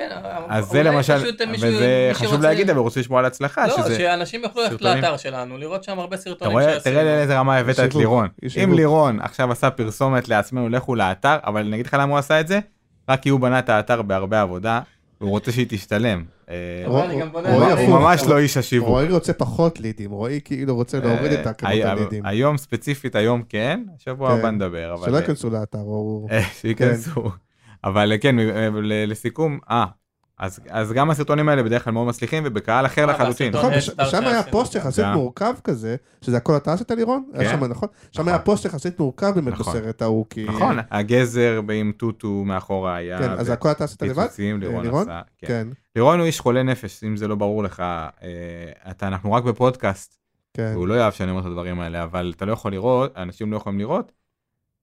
אה, כן, אז זה למשל, וזה חשוב להגיד, אבל רוצה לשמוע על הצלחה, לא, שזה... שאנשים יוכלו ללכת. לאתר שלנו, לראות שם הרבה אתה סרטונים רואה, שעשינו. תראה לאיזה רמה הבאת את לירון. אם. לירון עכשיו עשה פרסומת לעצמנו, לכו לאתר, אבל אני אגיד לך למה הוא עשה את זה, רק כי הוא בנה את האתר בהרבה עבודה, והוא רוצה שהיא תשתלם. אה, הוא הוא. ממש לא איש השיווק. רועי רוצה פחות לידים, רועי כאילו רוצה להוריד את הכמות אה, הלידים. היום ספציפית, היום כן, שבוע כן. הבא נדבר. אבל- שלא ייכנסו לאתר, הוא... אה. אבל כן, אה, לסיכום, אה, אז- אז גם הסרטונים האלה בדרך כלל מאוד מצליחים, ובקהל אחר אה, לחלוטין. נכון, שם היה. פוסט יחסית גם. מורכב כזה, שזה הכל אתה עשית לירון? היה כן. שם, נכון? שם נכון. היה פוסט יחסית מורכב באמת נכון. בסרט ההוא, כי... נכון, הגזר עם טוטו מאחורה היה, כן, אז הכל אתה עשית לבד? פיצוצים, לירון לירון? עשה. כן. כן, לירון הוא איש חולה נפש, אם זה לא ברור לך, אה, אתה, אנחנו רק בפודקאסט, כן. והוא לא יאהב שאני אומר את הדברים האלה, אבל אתה לא יכול לראות, אנשים לא יכולים לראות.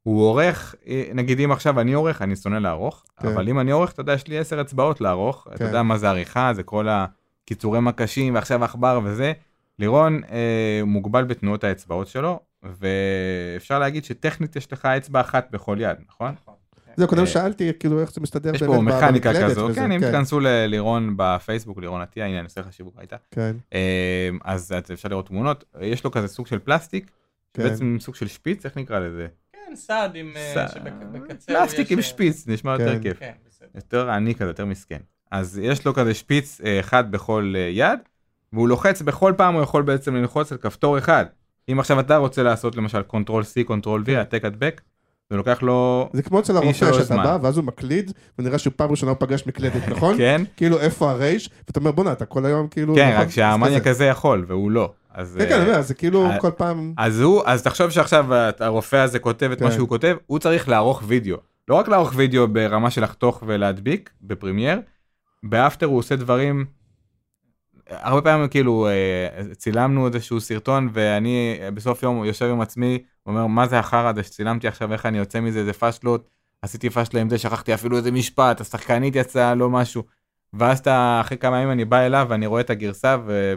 הוא עורך, אה, נגיד אם עכשיו אני עורך, אני שונא לערוך, כן. אבל אם אני עורך, אתה יודע, יש לי עשר אצבעות לערוך, אתה כן. יודע מה זה עריכה, זה כל הקיצורי מקשים, ועכשיו עכבר וזה. לירון אה, מוגבל בתנועות האצבעות שלו, ואפשר להגיד שטכנית יש לך אצבע אחת בכל יד, נכון? כן. זהו, קודם אה, שאלתי, כאילו, איך זה מסתדר יש באמת פה מכניקה במקלדת כזו, וזה, כן, אם תיכנסו ללירון בפייסבוק, לירון עטיה, הנה אני עושה לך שיווק הייתה. כן, אה, אז אפשר לראות תמונות, יש לו כזה סוג של פלסטיק, כן. בעצם סוג של שפיץ, איך נקרא לזה? כן, סעד עם... אה, שבקצה פלסטיק עם אה, שפיץ, נשמע יותר כן. כיף. כן. יותר עני כזה, יותר מסכן. אז יש לו כזה שפיץ אה, אחד בכל יד, והוא לוחץ, בכל פעם הוא יכול בעצם ללחוץ על כפתור אחד. אם עכשיו אתה רוצה לעשות למשל control C, control V, העתק הדבק, זה לוקח לו, זה כמו אצל הרופא שאתה זמן. בא, ואז הוא מקליד, ונראה שהוא פעם ראשונה הוא פגש מקלדת, נכון? כן? כאילו, איפה הרייש? ואתה אומר, בואנה, אתה כל היום כאילו... כן, נכון? רק שהמניאק כזה. הזה יכול, והוא לא. אז, כן, כן, אה, אני אומר, זה כאילו אה, כל פעם... אז הוא, אז תחשוב שעכשיו הרופא הזה כותב את מה כן. שהוא כותב, הוא צריך לערוך וידאו. לא רק לערוך וידאו ברמה של לחתוך ולהדביק בפרימייר, באפטר הוא עושה דברים, הרבה פעמים כאילו אה, צילמנו איזשהו סרטון ואני בסוף יום יושב עם עצמי, אומר מה זה החרא הזה שצילמתי עכשיו, איך אני יוצא מזה, זה פאשלות, עשיתי פאשלה עם זה, שכחתי אפילו איזה משפט, השחקנית יצאה, לא משהו. ואז אתה, אחרי כמה ימים אני בא אליו ואני רואה את הגרסה ו...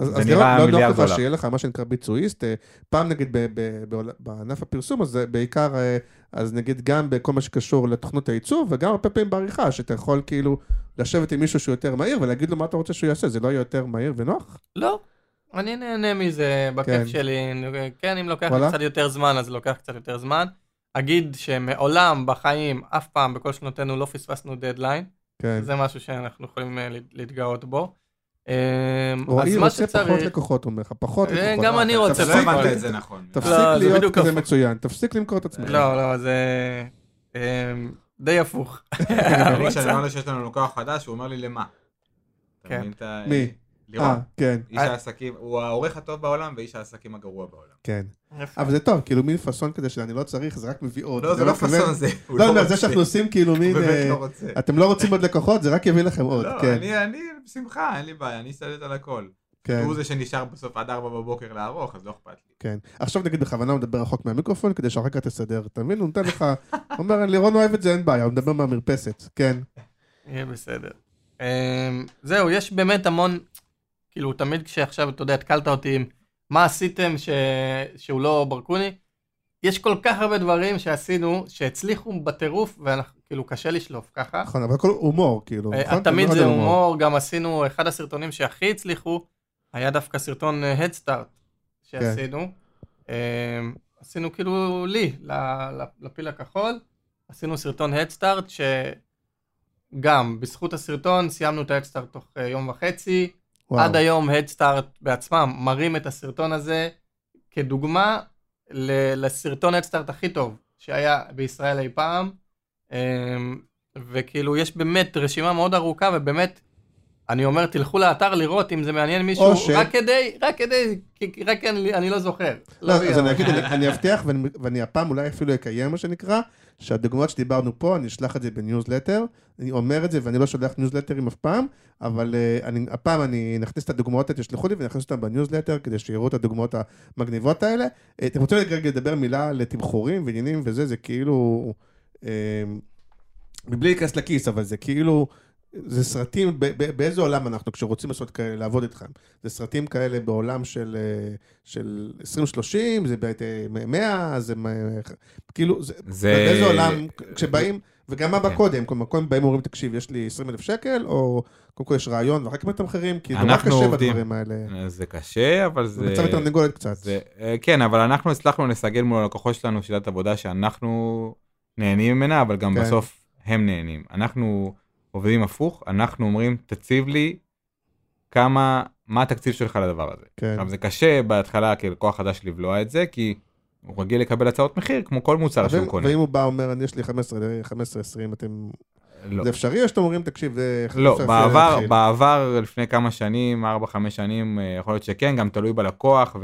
אז זה אז נראה לא- לא נוח לך. שיהיה לך מה שנקרא ביצועיסט, אה, פעם נגיד ב- ב- בעול- בענף הפרסום, אז זה בעיקר, אה, אז נגיד גם בכל מה שקשור לתוכנות העיצוב, וגם הרבה פעמים בעריכה, שאתה יכול כאילו לשבת עם מישהו שהוא יותר מהיר ולהגיד לו מה אתה רוצה שהוא יעשה, זה לא יהיה יותר מהיר ונוח? לא, אני נהנה מזה בכיף כן. שלי. כן, אם לוקח וואלה? קצת יותר זמן, אז לוקח קצת יותר זמן. אגיד שמעולם בחיים, אף פעם, בכל שנותינו, לא פספסנו דדליין. כן. זה משהו שאנחנו יכולים אה, להת- להתגאות בו. אה, רועי רוצה פחות. לקוחות, הוא אומר לך, פחות אה, לקוחות. גם אני רוצה פחות. הבנת את זה נכון. תפסיק לא, להיות כזה. מצוין, תפסיק למכור את עצמך. לא, לא, זה אה, די הפוך. אני כשאני אומר לו שיש לנו לקוח חדש, הוא אומר לי למה. כן. מי? לירון. אה, כן, איש העסקים, הוא העורך הטוב בעולם ואיש העסקים הגרוע בעולם. כן. אבל זה טוב, כאילו מין פאסון כזה שאני לא צריך, זה רק מביא עוד. לא, זה לא פאסון זה. לא, אומר, רוצה. זה שאנחנו עושים כאילו מין... באמת אה, לא רוצה. אתם לא רוצים עוד לקוחות, זה רק יביא לכם עוד, לא, כן. אני, אני בשמחה, אין לי בעיה, אני אשתלט על הכל. כן. הוא זה שנשאר בסוף עד 4 בבוקר לערוך, אז לא אכפת לי. כן. עכשיו נגיד בכוונה הוא מדבר רחוק מהמיקרופון, כדי שאחר כך תסדר, אתה מבין? הוא נותן לך, הוא אומר, לירון אוהב את זה, אין בעיה, הוא מדבר מהמרפסת, כן. יהיה בסדר. אמ, זהו, יש באמת המון, כאילו, תמיד כשעכשיו, אתה יודע, התקלת אותי עם מה עשיתם ש... שהוא לא ברקוני, יש כל כך הרבה דברים שעשינו, שהצליחו בטירוף, ואנחנו, כאילו, קשה לשלוף ככה. נכון, אבל הכל הומור, כאילו, אה, נכון? תמיד זה הומור, גם עשינו, אחד הסרטונים שהכי הצליחו, היה דווקא סרטון אה, Head Start שעשינו. אמ, עשינו כאילו לי, לפיל הכחול, עשינו סרטון Start, שגם בזכות הסרטון סיימנו את Start תוך אה, יום וחצי. וואו. עד היום Start בעצמם מראים את הסרטון הזה כדוגמה לסרטון Start הכי טוב שהיה בישראל אי פעם. אמ, וכאילו יש באמת רשימה מאוד ארוכה ובאמת אני אומר תלכו לאתר לראות אם זה מעניין מישהו ש- רק כדי רק כדי רק אני, אני לא זוכר. לא, בגלל- אז אני אגיד, אני- אני אבטיח, ואני- ואני הפעם אולי אפילו אקיים מה שנקרא, שהדוגמאות שדיברנו פה, אני אשלח את זה בניוזלטר, אני אומר את זה ואני לא שולח ניוזלטרים אף פעם, אבל אה, אני- הפעם אני נכניס את הדוגמאות האלה, תשלחו לי ואני אכניס אותן בניוזלטר, כדי שיראו את הדוגמאות המגניבות האלה. אה, אתם רוצים רגע לדבר מילה על תמחורים ועניינים וזה, זה כאילו, אה, מבלי להיכנס לכיס, אבל זה כאילו... זה סרטים, באיזה עולם אנחנו כשרוצים לעשות כאלה, לעבוד איתכם? זה סרטים כאלה בעולם של, אה, של 2030, זה ב-100, זה כאילו, זה, זה- באיזה עולם, כשבאים, וגם מה בא כן. קודם, כלומר, קודם באים ואומרים, תקשיב, יש לי 20 אלף שקל, או קודם כל יש רעיון, ואחר כך מתמחרים, כי נורא אנחנו קשה עובדים. בדברים האלה. זה קשה, אבל זה זה... מצב תרנגולת קצת. זה, אה, כן, אבל אנחנו הצלחנו לסגל מול הלקוחות שלנו שיטת עבודה שאנחנו נהנים ממנה, אבל גם כן. בסוף הם נהנים. אנחנו עובדים הפוך, אנחנו אומרים, תציב לי כמה, מה התקציב שלך לדבר הזה. כן. עכשיו זה קשה בהתחלה כלקוח חדש לבלוע את זה, כי הוא רגיל לקבל הצעות מחיר כמו כל מוצר שהוא קונה. ואם הוא בא ואומר, אני יש לי 15, 15, 20, אתם... לא. זה אפשרי, או שאתם אומרים, תקשיב, זה... לא, בעבר, להתחיל"? בעבר לפני כמה שנים, 4-5 שנים, אה, יכול להיות שכן, גם תלוי בלקוח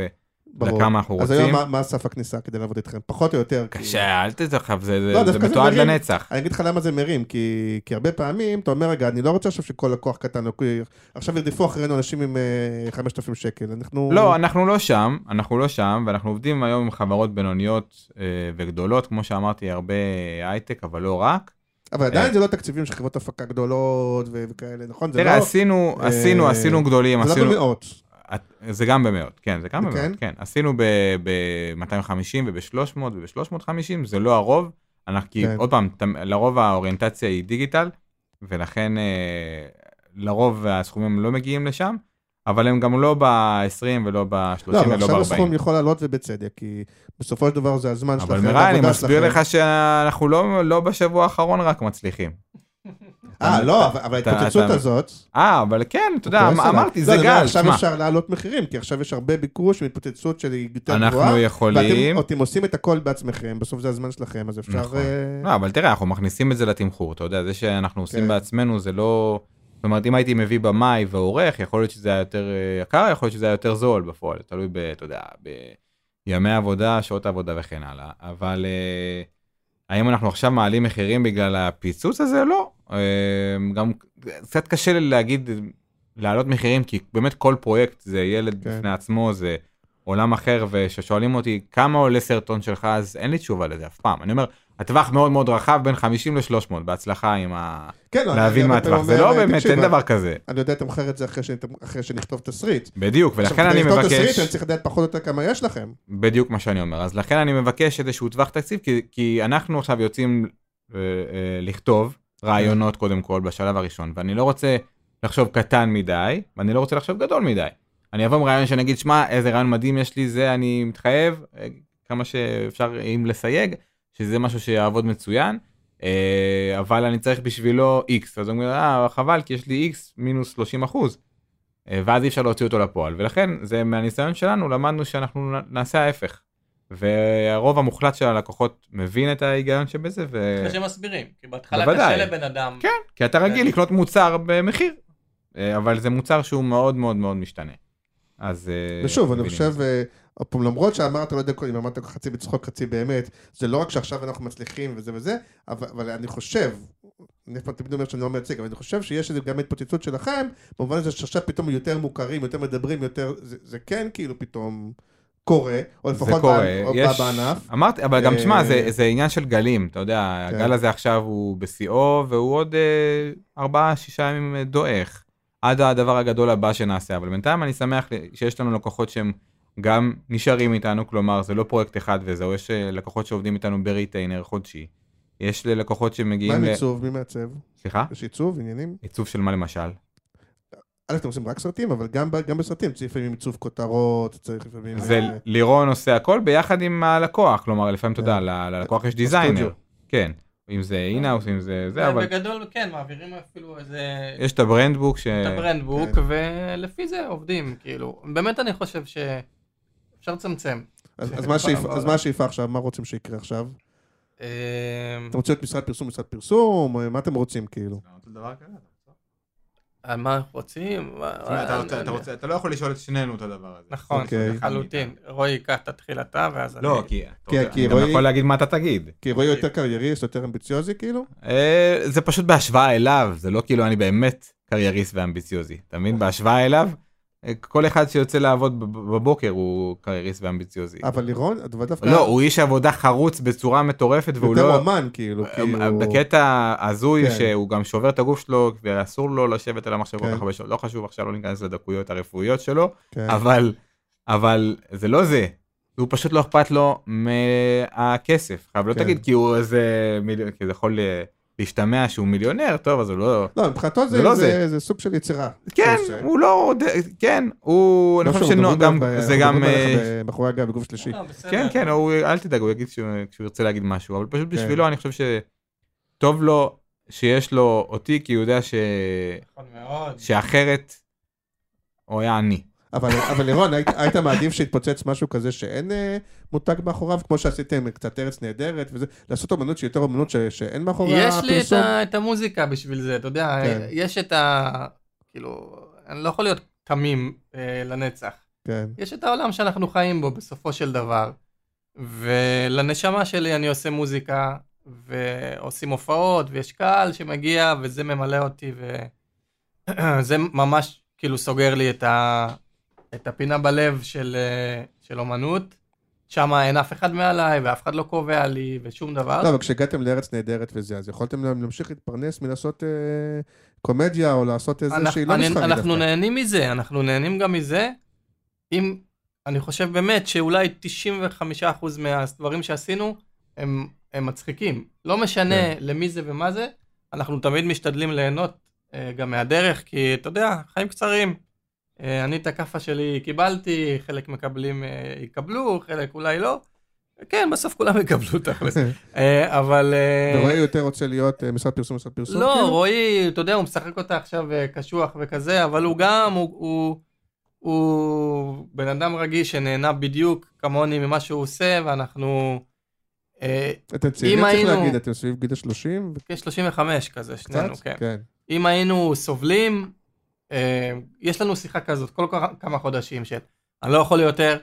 ברור. ולכמה אנחנו אז רוצים. היום מה- מה סף הכניסה כדי לעבוד איתכם? פחות או יותר. כאילו. קשה, אל תזכב, זה, לא, זה, מתועד מרים. לנצח. אני אגיד לך למה זה מרים, כי, כי הרבה פעמים אתה אומר, רגע, אני לא רוצה עכשיו שכל לקוח קטן, עכשיו ירדפו אחרינו אנשים עם אה, 5,000 שקל, אנחנו... לא, אנחנו לא שם, אנחנו לא שם, ואנחנו עובדים היום עם חברות בינוניות אה, וגדולות, כמו שאמרתי, הרבה הייטק, אבל לא רק. אבל עדיין אה. זה לא תקציבים של חברות הפקה גדולות וכאלה, נכון? תראה, לא... עשינו, אה, עשינו, עשינו גדולים, זה לא עשינו... במאות. זה גם במאות, כן, זה גם כן? במאות, כן. עשינו ב-250 וב-300 וב-350, זה לא הרוב, אנחנו, כי כן. עוד פעם, ת- לרוב האוריינטציה היא דיגיטל, ולכן אה, לרוב הסכומים לא מגיעים לשם, אבל הם גם לא ב-20 ולא ב-30 לא, ולא עכשיו הסכום ב-40. יכול לעלות ובצדק, כי בסופו של דבר זה הזמן שלכם, אבל מירן, אני העבודה מסביר שלכם. לך שאנחנו לא, לא בשבוע האחרון רק מצליחים. אה, לא, אבל ההתפוצצות הזאת... אה, אבל כן, אתה יודע, כועס עליי. אמרתי, לא, זה גל, עכשיו שמע, אפשר להעלות מחירים, כי עכשיו יש הרבה ביקוש והתפוצצות שלי יותר אנחנו גבוהה. יכולים... ואתם אתם עושים את הכל בעצמכם, בסוף זה הזמן שלכם, אז אפשר... נכון. אה, לא, אבל תראה, אנחנו מכניסים את זה לתמחור, אתה יודע, זה שאנחנו עושים כן. בעצמנו זה לא... זאת אומרת, אם הייתי מביא במאי ועורך, יכול להיות שזה היה יותר אה, יקר, יכול להיות שזה היה יותר זול בפועל, תלוי ב... אתה יודע, בימי עבודה, שעות עבודה וכן הלאה. אבל אה, האם אנחנו עכשיו מעלים מחירים בגלל הפיצוץ הזה? לא. אה, גם קצת קשה לי להגיד, להעלות מחירים, כי באמת כל פרויקט זה ילד כן. בפני עצמו, זה עולם אחר, וכששואלים אותי כמה עולה סרטון שלך, אז אין לי תשובה לזה אף פעם. אני אומר, הטווח מאוד מאוד רחב, בין 50 ל-300, בהצלחה עם ה... כן, לא, להבין מה הטווח, זה לא באמת, תקשיב, אין דבר כזה. אני יודע לתמחר את זה אחרי שנכתוב תסריט. בדיוק, ולכן עכשיו, אני כדי לכתוב תסריט, מבקש, אני צריך לדעת פחות או יותר כמה יש לכם. בדיוק מה שאני אומר, אז לכן אני מבקש איזשהו טווח תקציב, כי, כי אנחנו עכשיו יוצאים אה, אה, לכתוב רעיונות קודם כל בשלב הראשון, ואני לא רוצה לחשוב קטן מדי, ואני לא רוצה לחשוב גדול מדי. אני אבוא עם רעיון שאני אגיד, שמע, איזה רעיון מדהים יש לי, זה אני מתחייב, אה, כמה שאפשר, אם לסייג, שזה משהו שיעבוד מצוין, אה, אבל אני צריך בשבילו x, אז הוא אומר, אה, חבל, כי יש לי x מינוס 30 אחוז. אה, ואז אי אפשר להוציא אותו לפועל, ולכן זה מהניסיון שלנו למדנו שאנחנו נעשה ההפך. והרוב המוחלט של הלקוחות מבין את ההיגיון שבזה, ו... אחרי שמסבירים, כי בהתחלה. קשה לבן אדם. כן, כי אתה רגיל לקנות מוצר במחיר, אה, אבל זה מוצר שהוא מאוד מאוד מאוד משתנה. אז... אה, ושוב, אני חושב. אה, עוד פעם, למרות שאמרת, לא יודע אם אמרת חצי בצחוק, חצי באמת, זה לא רק שעכשיו אנחנו מצליחים וזה וזה, אבל, אבל אני חושב, אני אף פעם תמיד אומר שאני לא מייצג, אבל אני חושב שיש איזה גם התפוצצות שלכם, במובן הזה שעכשיו פתאום יותר מוכרים, יותר מדברים, יותר, זה, זה כן כאילו פתאום קורה, או זה לפחות קורה, בענ- או יש... בענף. אמרתי, אבל גם תשמע, זה, אה, זה עניין של גלים, אתה יודע, כן. הגל הזה עכשיו הוא בשיאו, והוא עוד אה, ארבעה, שישה ימים אה, דועך, עד הדבר הגדול הבא שנעשה, אבל בינתיים אני שמח שיש לנו לקוחות שהם גם נשארים איתנו, כלומר זה לא פרויקט אחד וזהו, יש לקוחות שעובדים איתנו ב retainer חודשי. יש לקוחות מה שמגיעים עם ל... עיצוב? מי מעצב? סליחה? יש עיצוב, עניינים? עיצוב של מה למשל? א', אתם עושים רק סרטים, אבל גם, גם בסרטים צריך לפעמים עיצוב כותרות, צריך לפעמים... זה אה, לירון עושה הכל ביחד עם הלקוח, כלומר לפעמים אתה יודע, כן. ל- ללקוח יש designer. כן, אם זה אינאוס, אם זה זה, אבל בגדול, כן, מעבירים אפילו איזה... יש את הברנדבוק ש... את הברנדבוק, כן. ולפי זה עובדים, כאילו. באמת אני חושב שאפשר לצמצם. אז, אז, מה השאיפה, אז מה השאיפה עכשיו? מה רוצים שיקרה עכשיו? אה, אתם רוצים להיות משרד פרסום, משרד פרסום? מה אתם רוצים כאילו? על מה אנחנו רוצים? אתה אתה אתה לא יכול לשאול את שנינו את הדבר הזה. נכון, אוקיי. לחלוטין. רועי, קח תתחיל אתה, ואז אני... לא, כי אתה גם רועי- יכול להגיד מה אתה תגיד. כי רועי יותר קרייריסט, יותר אמביציוזי כאילו? אה, זה פשוט בהשוואה אליו, זה לא כאילו אני באמת קרייריסט ואמביציוזי. אתה מבין? בהשוואה אליו, אה, כל אחד שיוצא לעבוד בב- בבוקר הוא קרייריסט ואמביציוזי. אבל לירון, את דווקא לא, הוא איש עבודה חרוץ בצורה מטורפת והוא יותר לא... אומן כאילו, כאילו... בקטע הזוי כן. שהוא גם שובר את הגוף שלו ואסור לו לשבת על המחשב כל. כך הרבה שעות, לא חשוב עכשיו לא ניכנס לדקויות הרפואיות שלו, כן. אבל אבל זה לא זה. הוא פשוט לא אכפת לו מהכסף. חייב לא כן. תגיד כי הוא איזה מיליון, כי זה יכול אה, להשתמע שהוא מיליונר, טוב אז הוא לא... לא, מבחינתו זה זה, לא זה, זה. זה, זה סוג של יצירה. כן, זה- הוא לא... כן, הוא... אני לא חושב שאנחנו שגם... זה גם... אה, עליך ב- מאחורי הגב בגוף שלישי. לא. כן, כן, הוא, אל תדאג, הוא יגיד שהוא, כשהוא ירצה להגיד משהו, אבל פשוט כן. בשבילו אני חושב שטוב לו שיש לו אותי, כי הוא יודע ש... נכון מאוד. שאחרת הוא היה עני. אבל, אבל לירון, היית, היית מעדיף שיתפוצץ משהו כזה שאין אה, מותג מאחוריו, כמו שעשיתם קצת ארץ נהדרת וזה, לעשות אומנות שהיא יותר אומנות ש, שאין מאחוריה יש לי את? ה, את המוזיקה בשביל זה, אתה יודע, כן. יש את ה... כאילו, אני לא יכול להיות תמים אה, לנצח. כן, יש את העולם שאנחנו חיים בו בסופו של דבר, ולנשמה שלי אני עושה מוזיקה, ועושים הופעות, ויש קהל שמגיע, וזה ממלא אותי, וזה ממש כאילו סוגר לי את, ה... את הפינה בלב של, אה, של אומנות. שם אין אף אחד מעליי, ואף אחד לא קובע לי, ושום דבר. לא, אבל כשהגעתם לארץ נהדרת וזה, אז יכולתם להמשיך להתפרנס מלעשות אה, קומדיה, או לעשות איזה אנחנו- שהיא לא מסחרית אנחנו דווקא. נהנים מזה, אנחנו נהנים גם מזה. אם, אני חושב באמת שאולי 95% מהדברים שעשינו, הם הם מצחיקים. לא משנה כן. למי זה ומה זה, אנחנו תמיד משתדלים ליהנות אה, גם מהדרך, כי אתה יודע, חיים קצרים. אה, אני את הכאפה שלי קיבלתי, חלק מקבלים אה, יקבלו, חלק אולי לא. כן, בסוף כולם יקבלו תכלס. אה, אבל... ורועי יותר רוצה להיות משרד פרסום, משרד פרסום? לא, כאילו? רועי, אתה יודע, הוא משחק אותה עכשיו קשוח וכזה, אבל הוא גם, הוא, בן אדם רגיש שנהנה בדיוק כמוני ממה שהוא עושה, ואנחנו אתם צעירים, צריך היינו- להגיד, אתם סביב גיל ה-30? כ-35 כזה, שנינו, כן. כן. אם היינו סובלים, יש לנו שיחה כזאת כל כמה חודשים של, אני לא יכול יותר,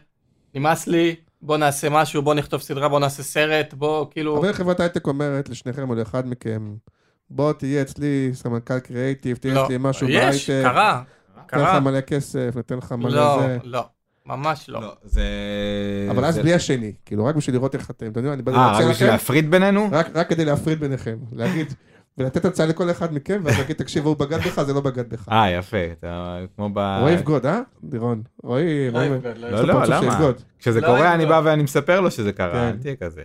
נמאס לי, בוא נעשה משהו, בוא נכתוב סדרה, בוא נעשה סרט, בוא כאילו... אבל חברת הייטק אומרת לשניכם או לאחד מכם, בוא תהיה אצלי סמנכ"ל קריאיטיב, תהיה לא, אצלי משהו יש, בהייטק, קרה, ניתן לך קרה. מלא כסף, ניתן לך מלא לא, זה. לא, ממש לא. לא, זה... אבל אז זה- בלי השני, כאילו רק בשביל לראות איך אתם, אתם יודעים, אני בא אה, רק בשביל לכם, להפריד בינינו? רק רק כדי להפריד ביניכם, להגיד, ולתת הצעה לכל אחד מכם, ואז להגיד, תקשיב, הוא בגד בך, זה לא בגד בך. אה, יפה, אתה כמו ב... רועי יבגוד, אה? לירון. רועי, רועי, לא, לא, למה? כשזה לא, קורה אני. בא ואני מספר לו שזה קרה, כן. אל תהיה כזה.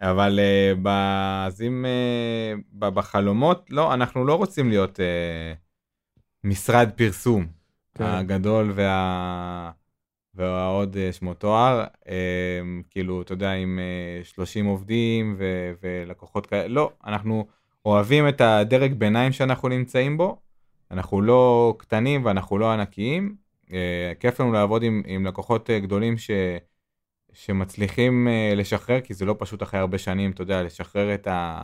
אבל אה, אז אם אה, בחלומות, לא, אנחנו לא רוצים להיות אה, משרד פרסום כן. הגדול וה... והעוד שמו תואר, כאילו, אתה יודע, עם אה, 30 עובדים ולקוחות כאלה, לא, אנחנו אוהבים את הדרג ביניים שאנחנו נמצאים בו, אנחנו לא קטנים ואנחנו לא ענקיים, אה, כיף לנו לעבוד עם, עם לקוחות אה, גדולים ש, שמצליחים אה, לשחרר, כי זה לא פשוט אחרי הרבה שנים, אתה יודע, לשחרר את, ה,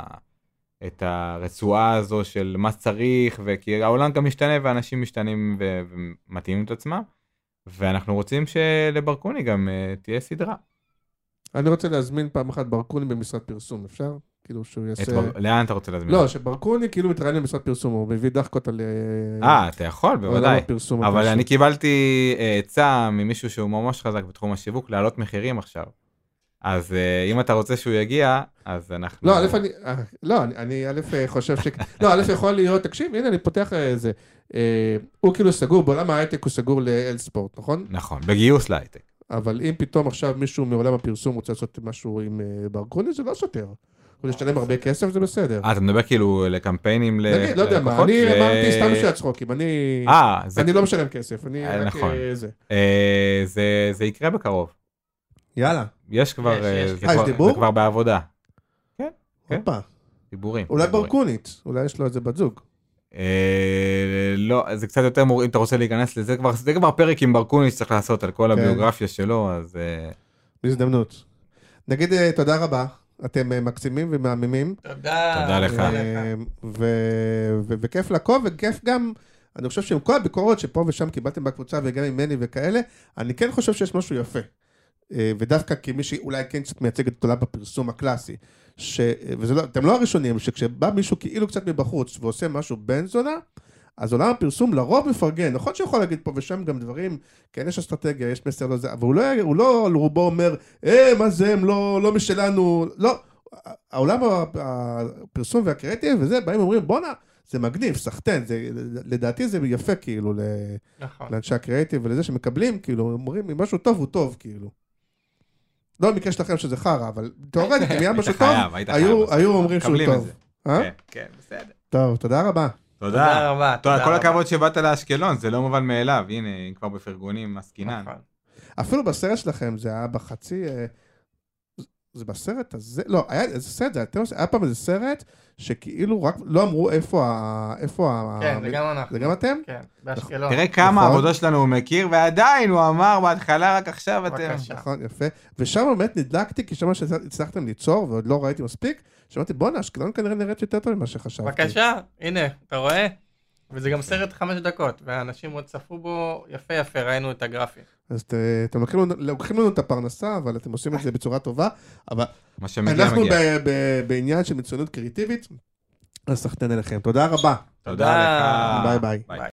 את הרצועה הזו של מה צריך, וכי העולם גם משתנה ואנשים משתנים ו, ומתאימים את עצמם, ואנחנו רוצים שלברקוני גם תהיה סדרה. אני רוצה להזמין פעם אחת ברקוני במשרד פרסום, אפשר? כאילו שהוא את יעשה... בר... לאן אתה רוצה להזמין? לא, שברקוני כאילו מתראיין במשרד פרסום, הוא מביא דחקות על... אה, אתה יכול, בוודאי. הפרסום אבל. אני קיבלתי אה, עצה ממישהו שהוא ממש חזק בתחום השיווק להעלות מחירים עכשיו. אז אה, אם אתה רוצה שהוא יגיע, אז אנחנו... לא, א', אני, אה, לא, אני- אני א', אה, חושב ש... לא, א', יכול להיות, תקשיב, הנה, אני פותח איזה... אה, הוא כאילו סגור, בעולם ההייטק הוא סגור לאל ספורט, נכון? נכון, בגיוס להייטק. אבל אם פתאום עכשיו מישהו מעולם הפרסום רוצה לעשות משהו עם אה, ברקוני, זה לא סותר. הוא לשלם הרבה כסף, זה בסדר. אה, אתה מדבר כאילו לקמפיינים ל... נגיד, לא יודע מה, אני אמרתי סתם בשביל הצחוקים, אני... אה, זה... אני לא משלם כסף, אני אה, רק נכון. אה, זה. אה, זה זה יקרה בקרוב. יאללה, יש כבר... יש, אה, יש. זה יש כבר- דיבור? זה כבר בעבודה. כן. הופה. דיבורים. אולי. ברקונית, אולי יש לו איזה בת זוג. אה, לא, זה קצת יותר מור... אם אתה רוצה להיכנס לזה, כבר, זה כבר פרק עם ברקוני שצריך לעשות על כל כן. הביוגרפיה שלו, אז בהזדמנות. נגיד תודה רבה, אתם אה, מקסימים ומהממים. תודה. תודה לך. אה, ו- ו- וכיף לעקוב, וכיף גם, אני חושב שעם כל הביקורות שפה ושם קיבלתם בקבוצה וגם ממני וכאלה, אני כן חושב שיש משהו יפה. אה, ודווקא כמי שאולי כן קצת מייצג את עולם הפרסום הקלאסי, ש... וזה לא, לא הראשונים, שכשבא מישהו כאילו קצת מבחוץ ועושה משהו בן זונה, אז עולם הפרסום לרוב מפרגן, נכון שיכול להגיד פה ושם גם דברים, כן יש אסטרטגיה, יש מסר לא זה, אבל הוא לא, הוא לא על רובו אומר, אה, מה זה, הם לא, לא משלנו, לא. העולם הפרסום והקריאיטיב וזה, באים ואומרים, בואנה, זה מגניב, סחטיין, זה, לדעתי זה יפה כאילו נכון. לאנשי הקריאיטיב ולזה שמקבלים, כאילו, אומרים, אם משהו טוב הוא טוב, כאילו. לא במקרה שלכם שזה חרא, אבל תאורטית, אם היה משהו טוב, היו אומרים שהוא טוב. אה? כן, כן, בסדר. טוב, תודה רבה. תודה. תודה רבה. תודה, כל. הכבוד שבאת לאשקלון, זה לא מובן מאליו, הנה, כבר בפרגונים עסקינן. נכון. אפילו בסרט שלכם זה היה בחצי... אה, זה בסרט הזה? לא, היה איזה סרט, זה אתם עושים- היה פעם איזה סרט שכאילו רק לא אמרו איפה ה... איפה ה... כן, זה גם אנחנו. זה גם אתם? כן, באשקלון. תראה כמה נכון. עבודה שלנו הוא מכיר, ועדיין הוא אמר בהתחלה, רק עכשיו אתם... בבקשה. נכון, יפה. ושם באמת נדלקתי, כי שם שהצלחתם ליצור, ועוד לא ראיתי מספיק, שאמרתי, בואנה, אשקלון כנראה נראית יותר טוב ממה שחשבתי. בבקשה, הנה, אתה רואה? וזה גם סרט חמש דקות, ואנשים עוד צפו בו יפה יפה, ראינו את הגרפי. אז ת- אתם לוקחים לנו- לוקחים לנו את הפרנסה, אבל אתם עושים את זה בצורה טובה. אבל מה שמגיע, אנחנו מגיע. ב- ב- בעניין של מצוינות קריאיטיבית, אז סחטיין אליכם. תודה רבה. תודה לך. ביי ביי. ביי.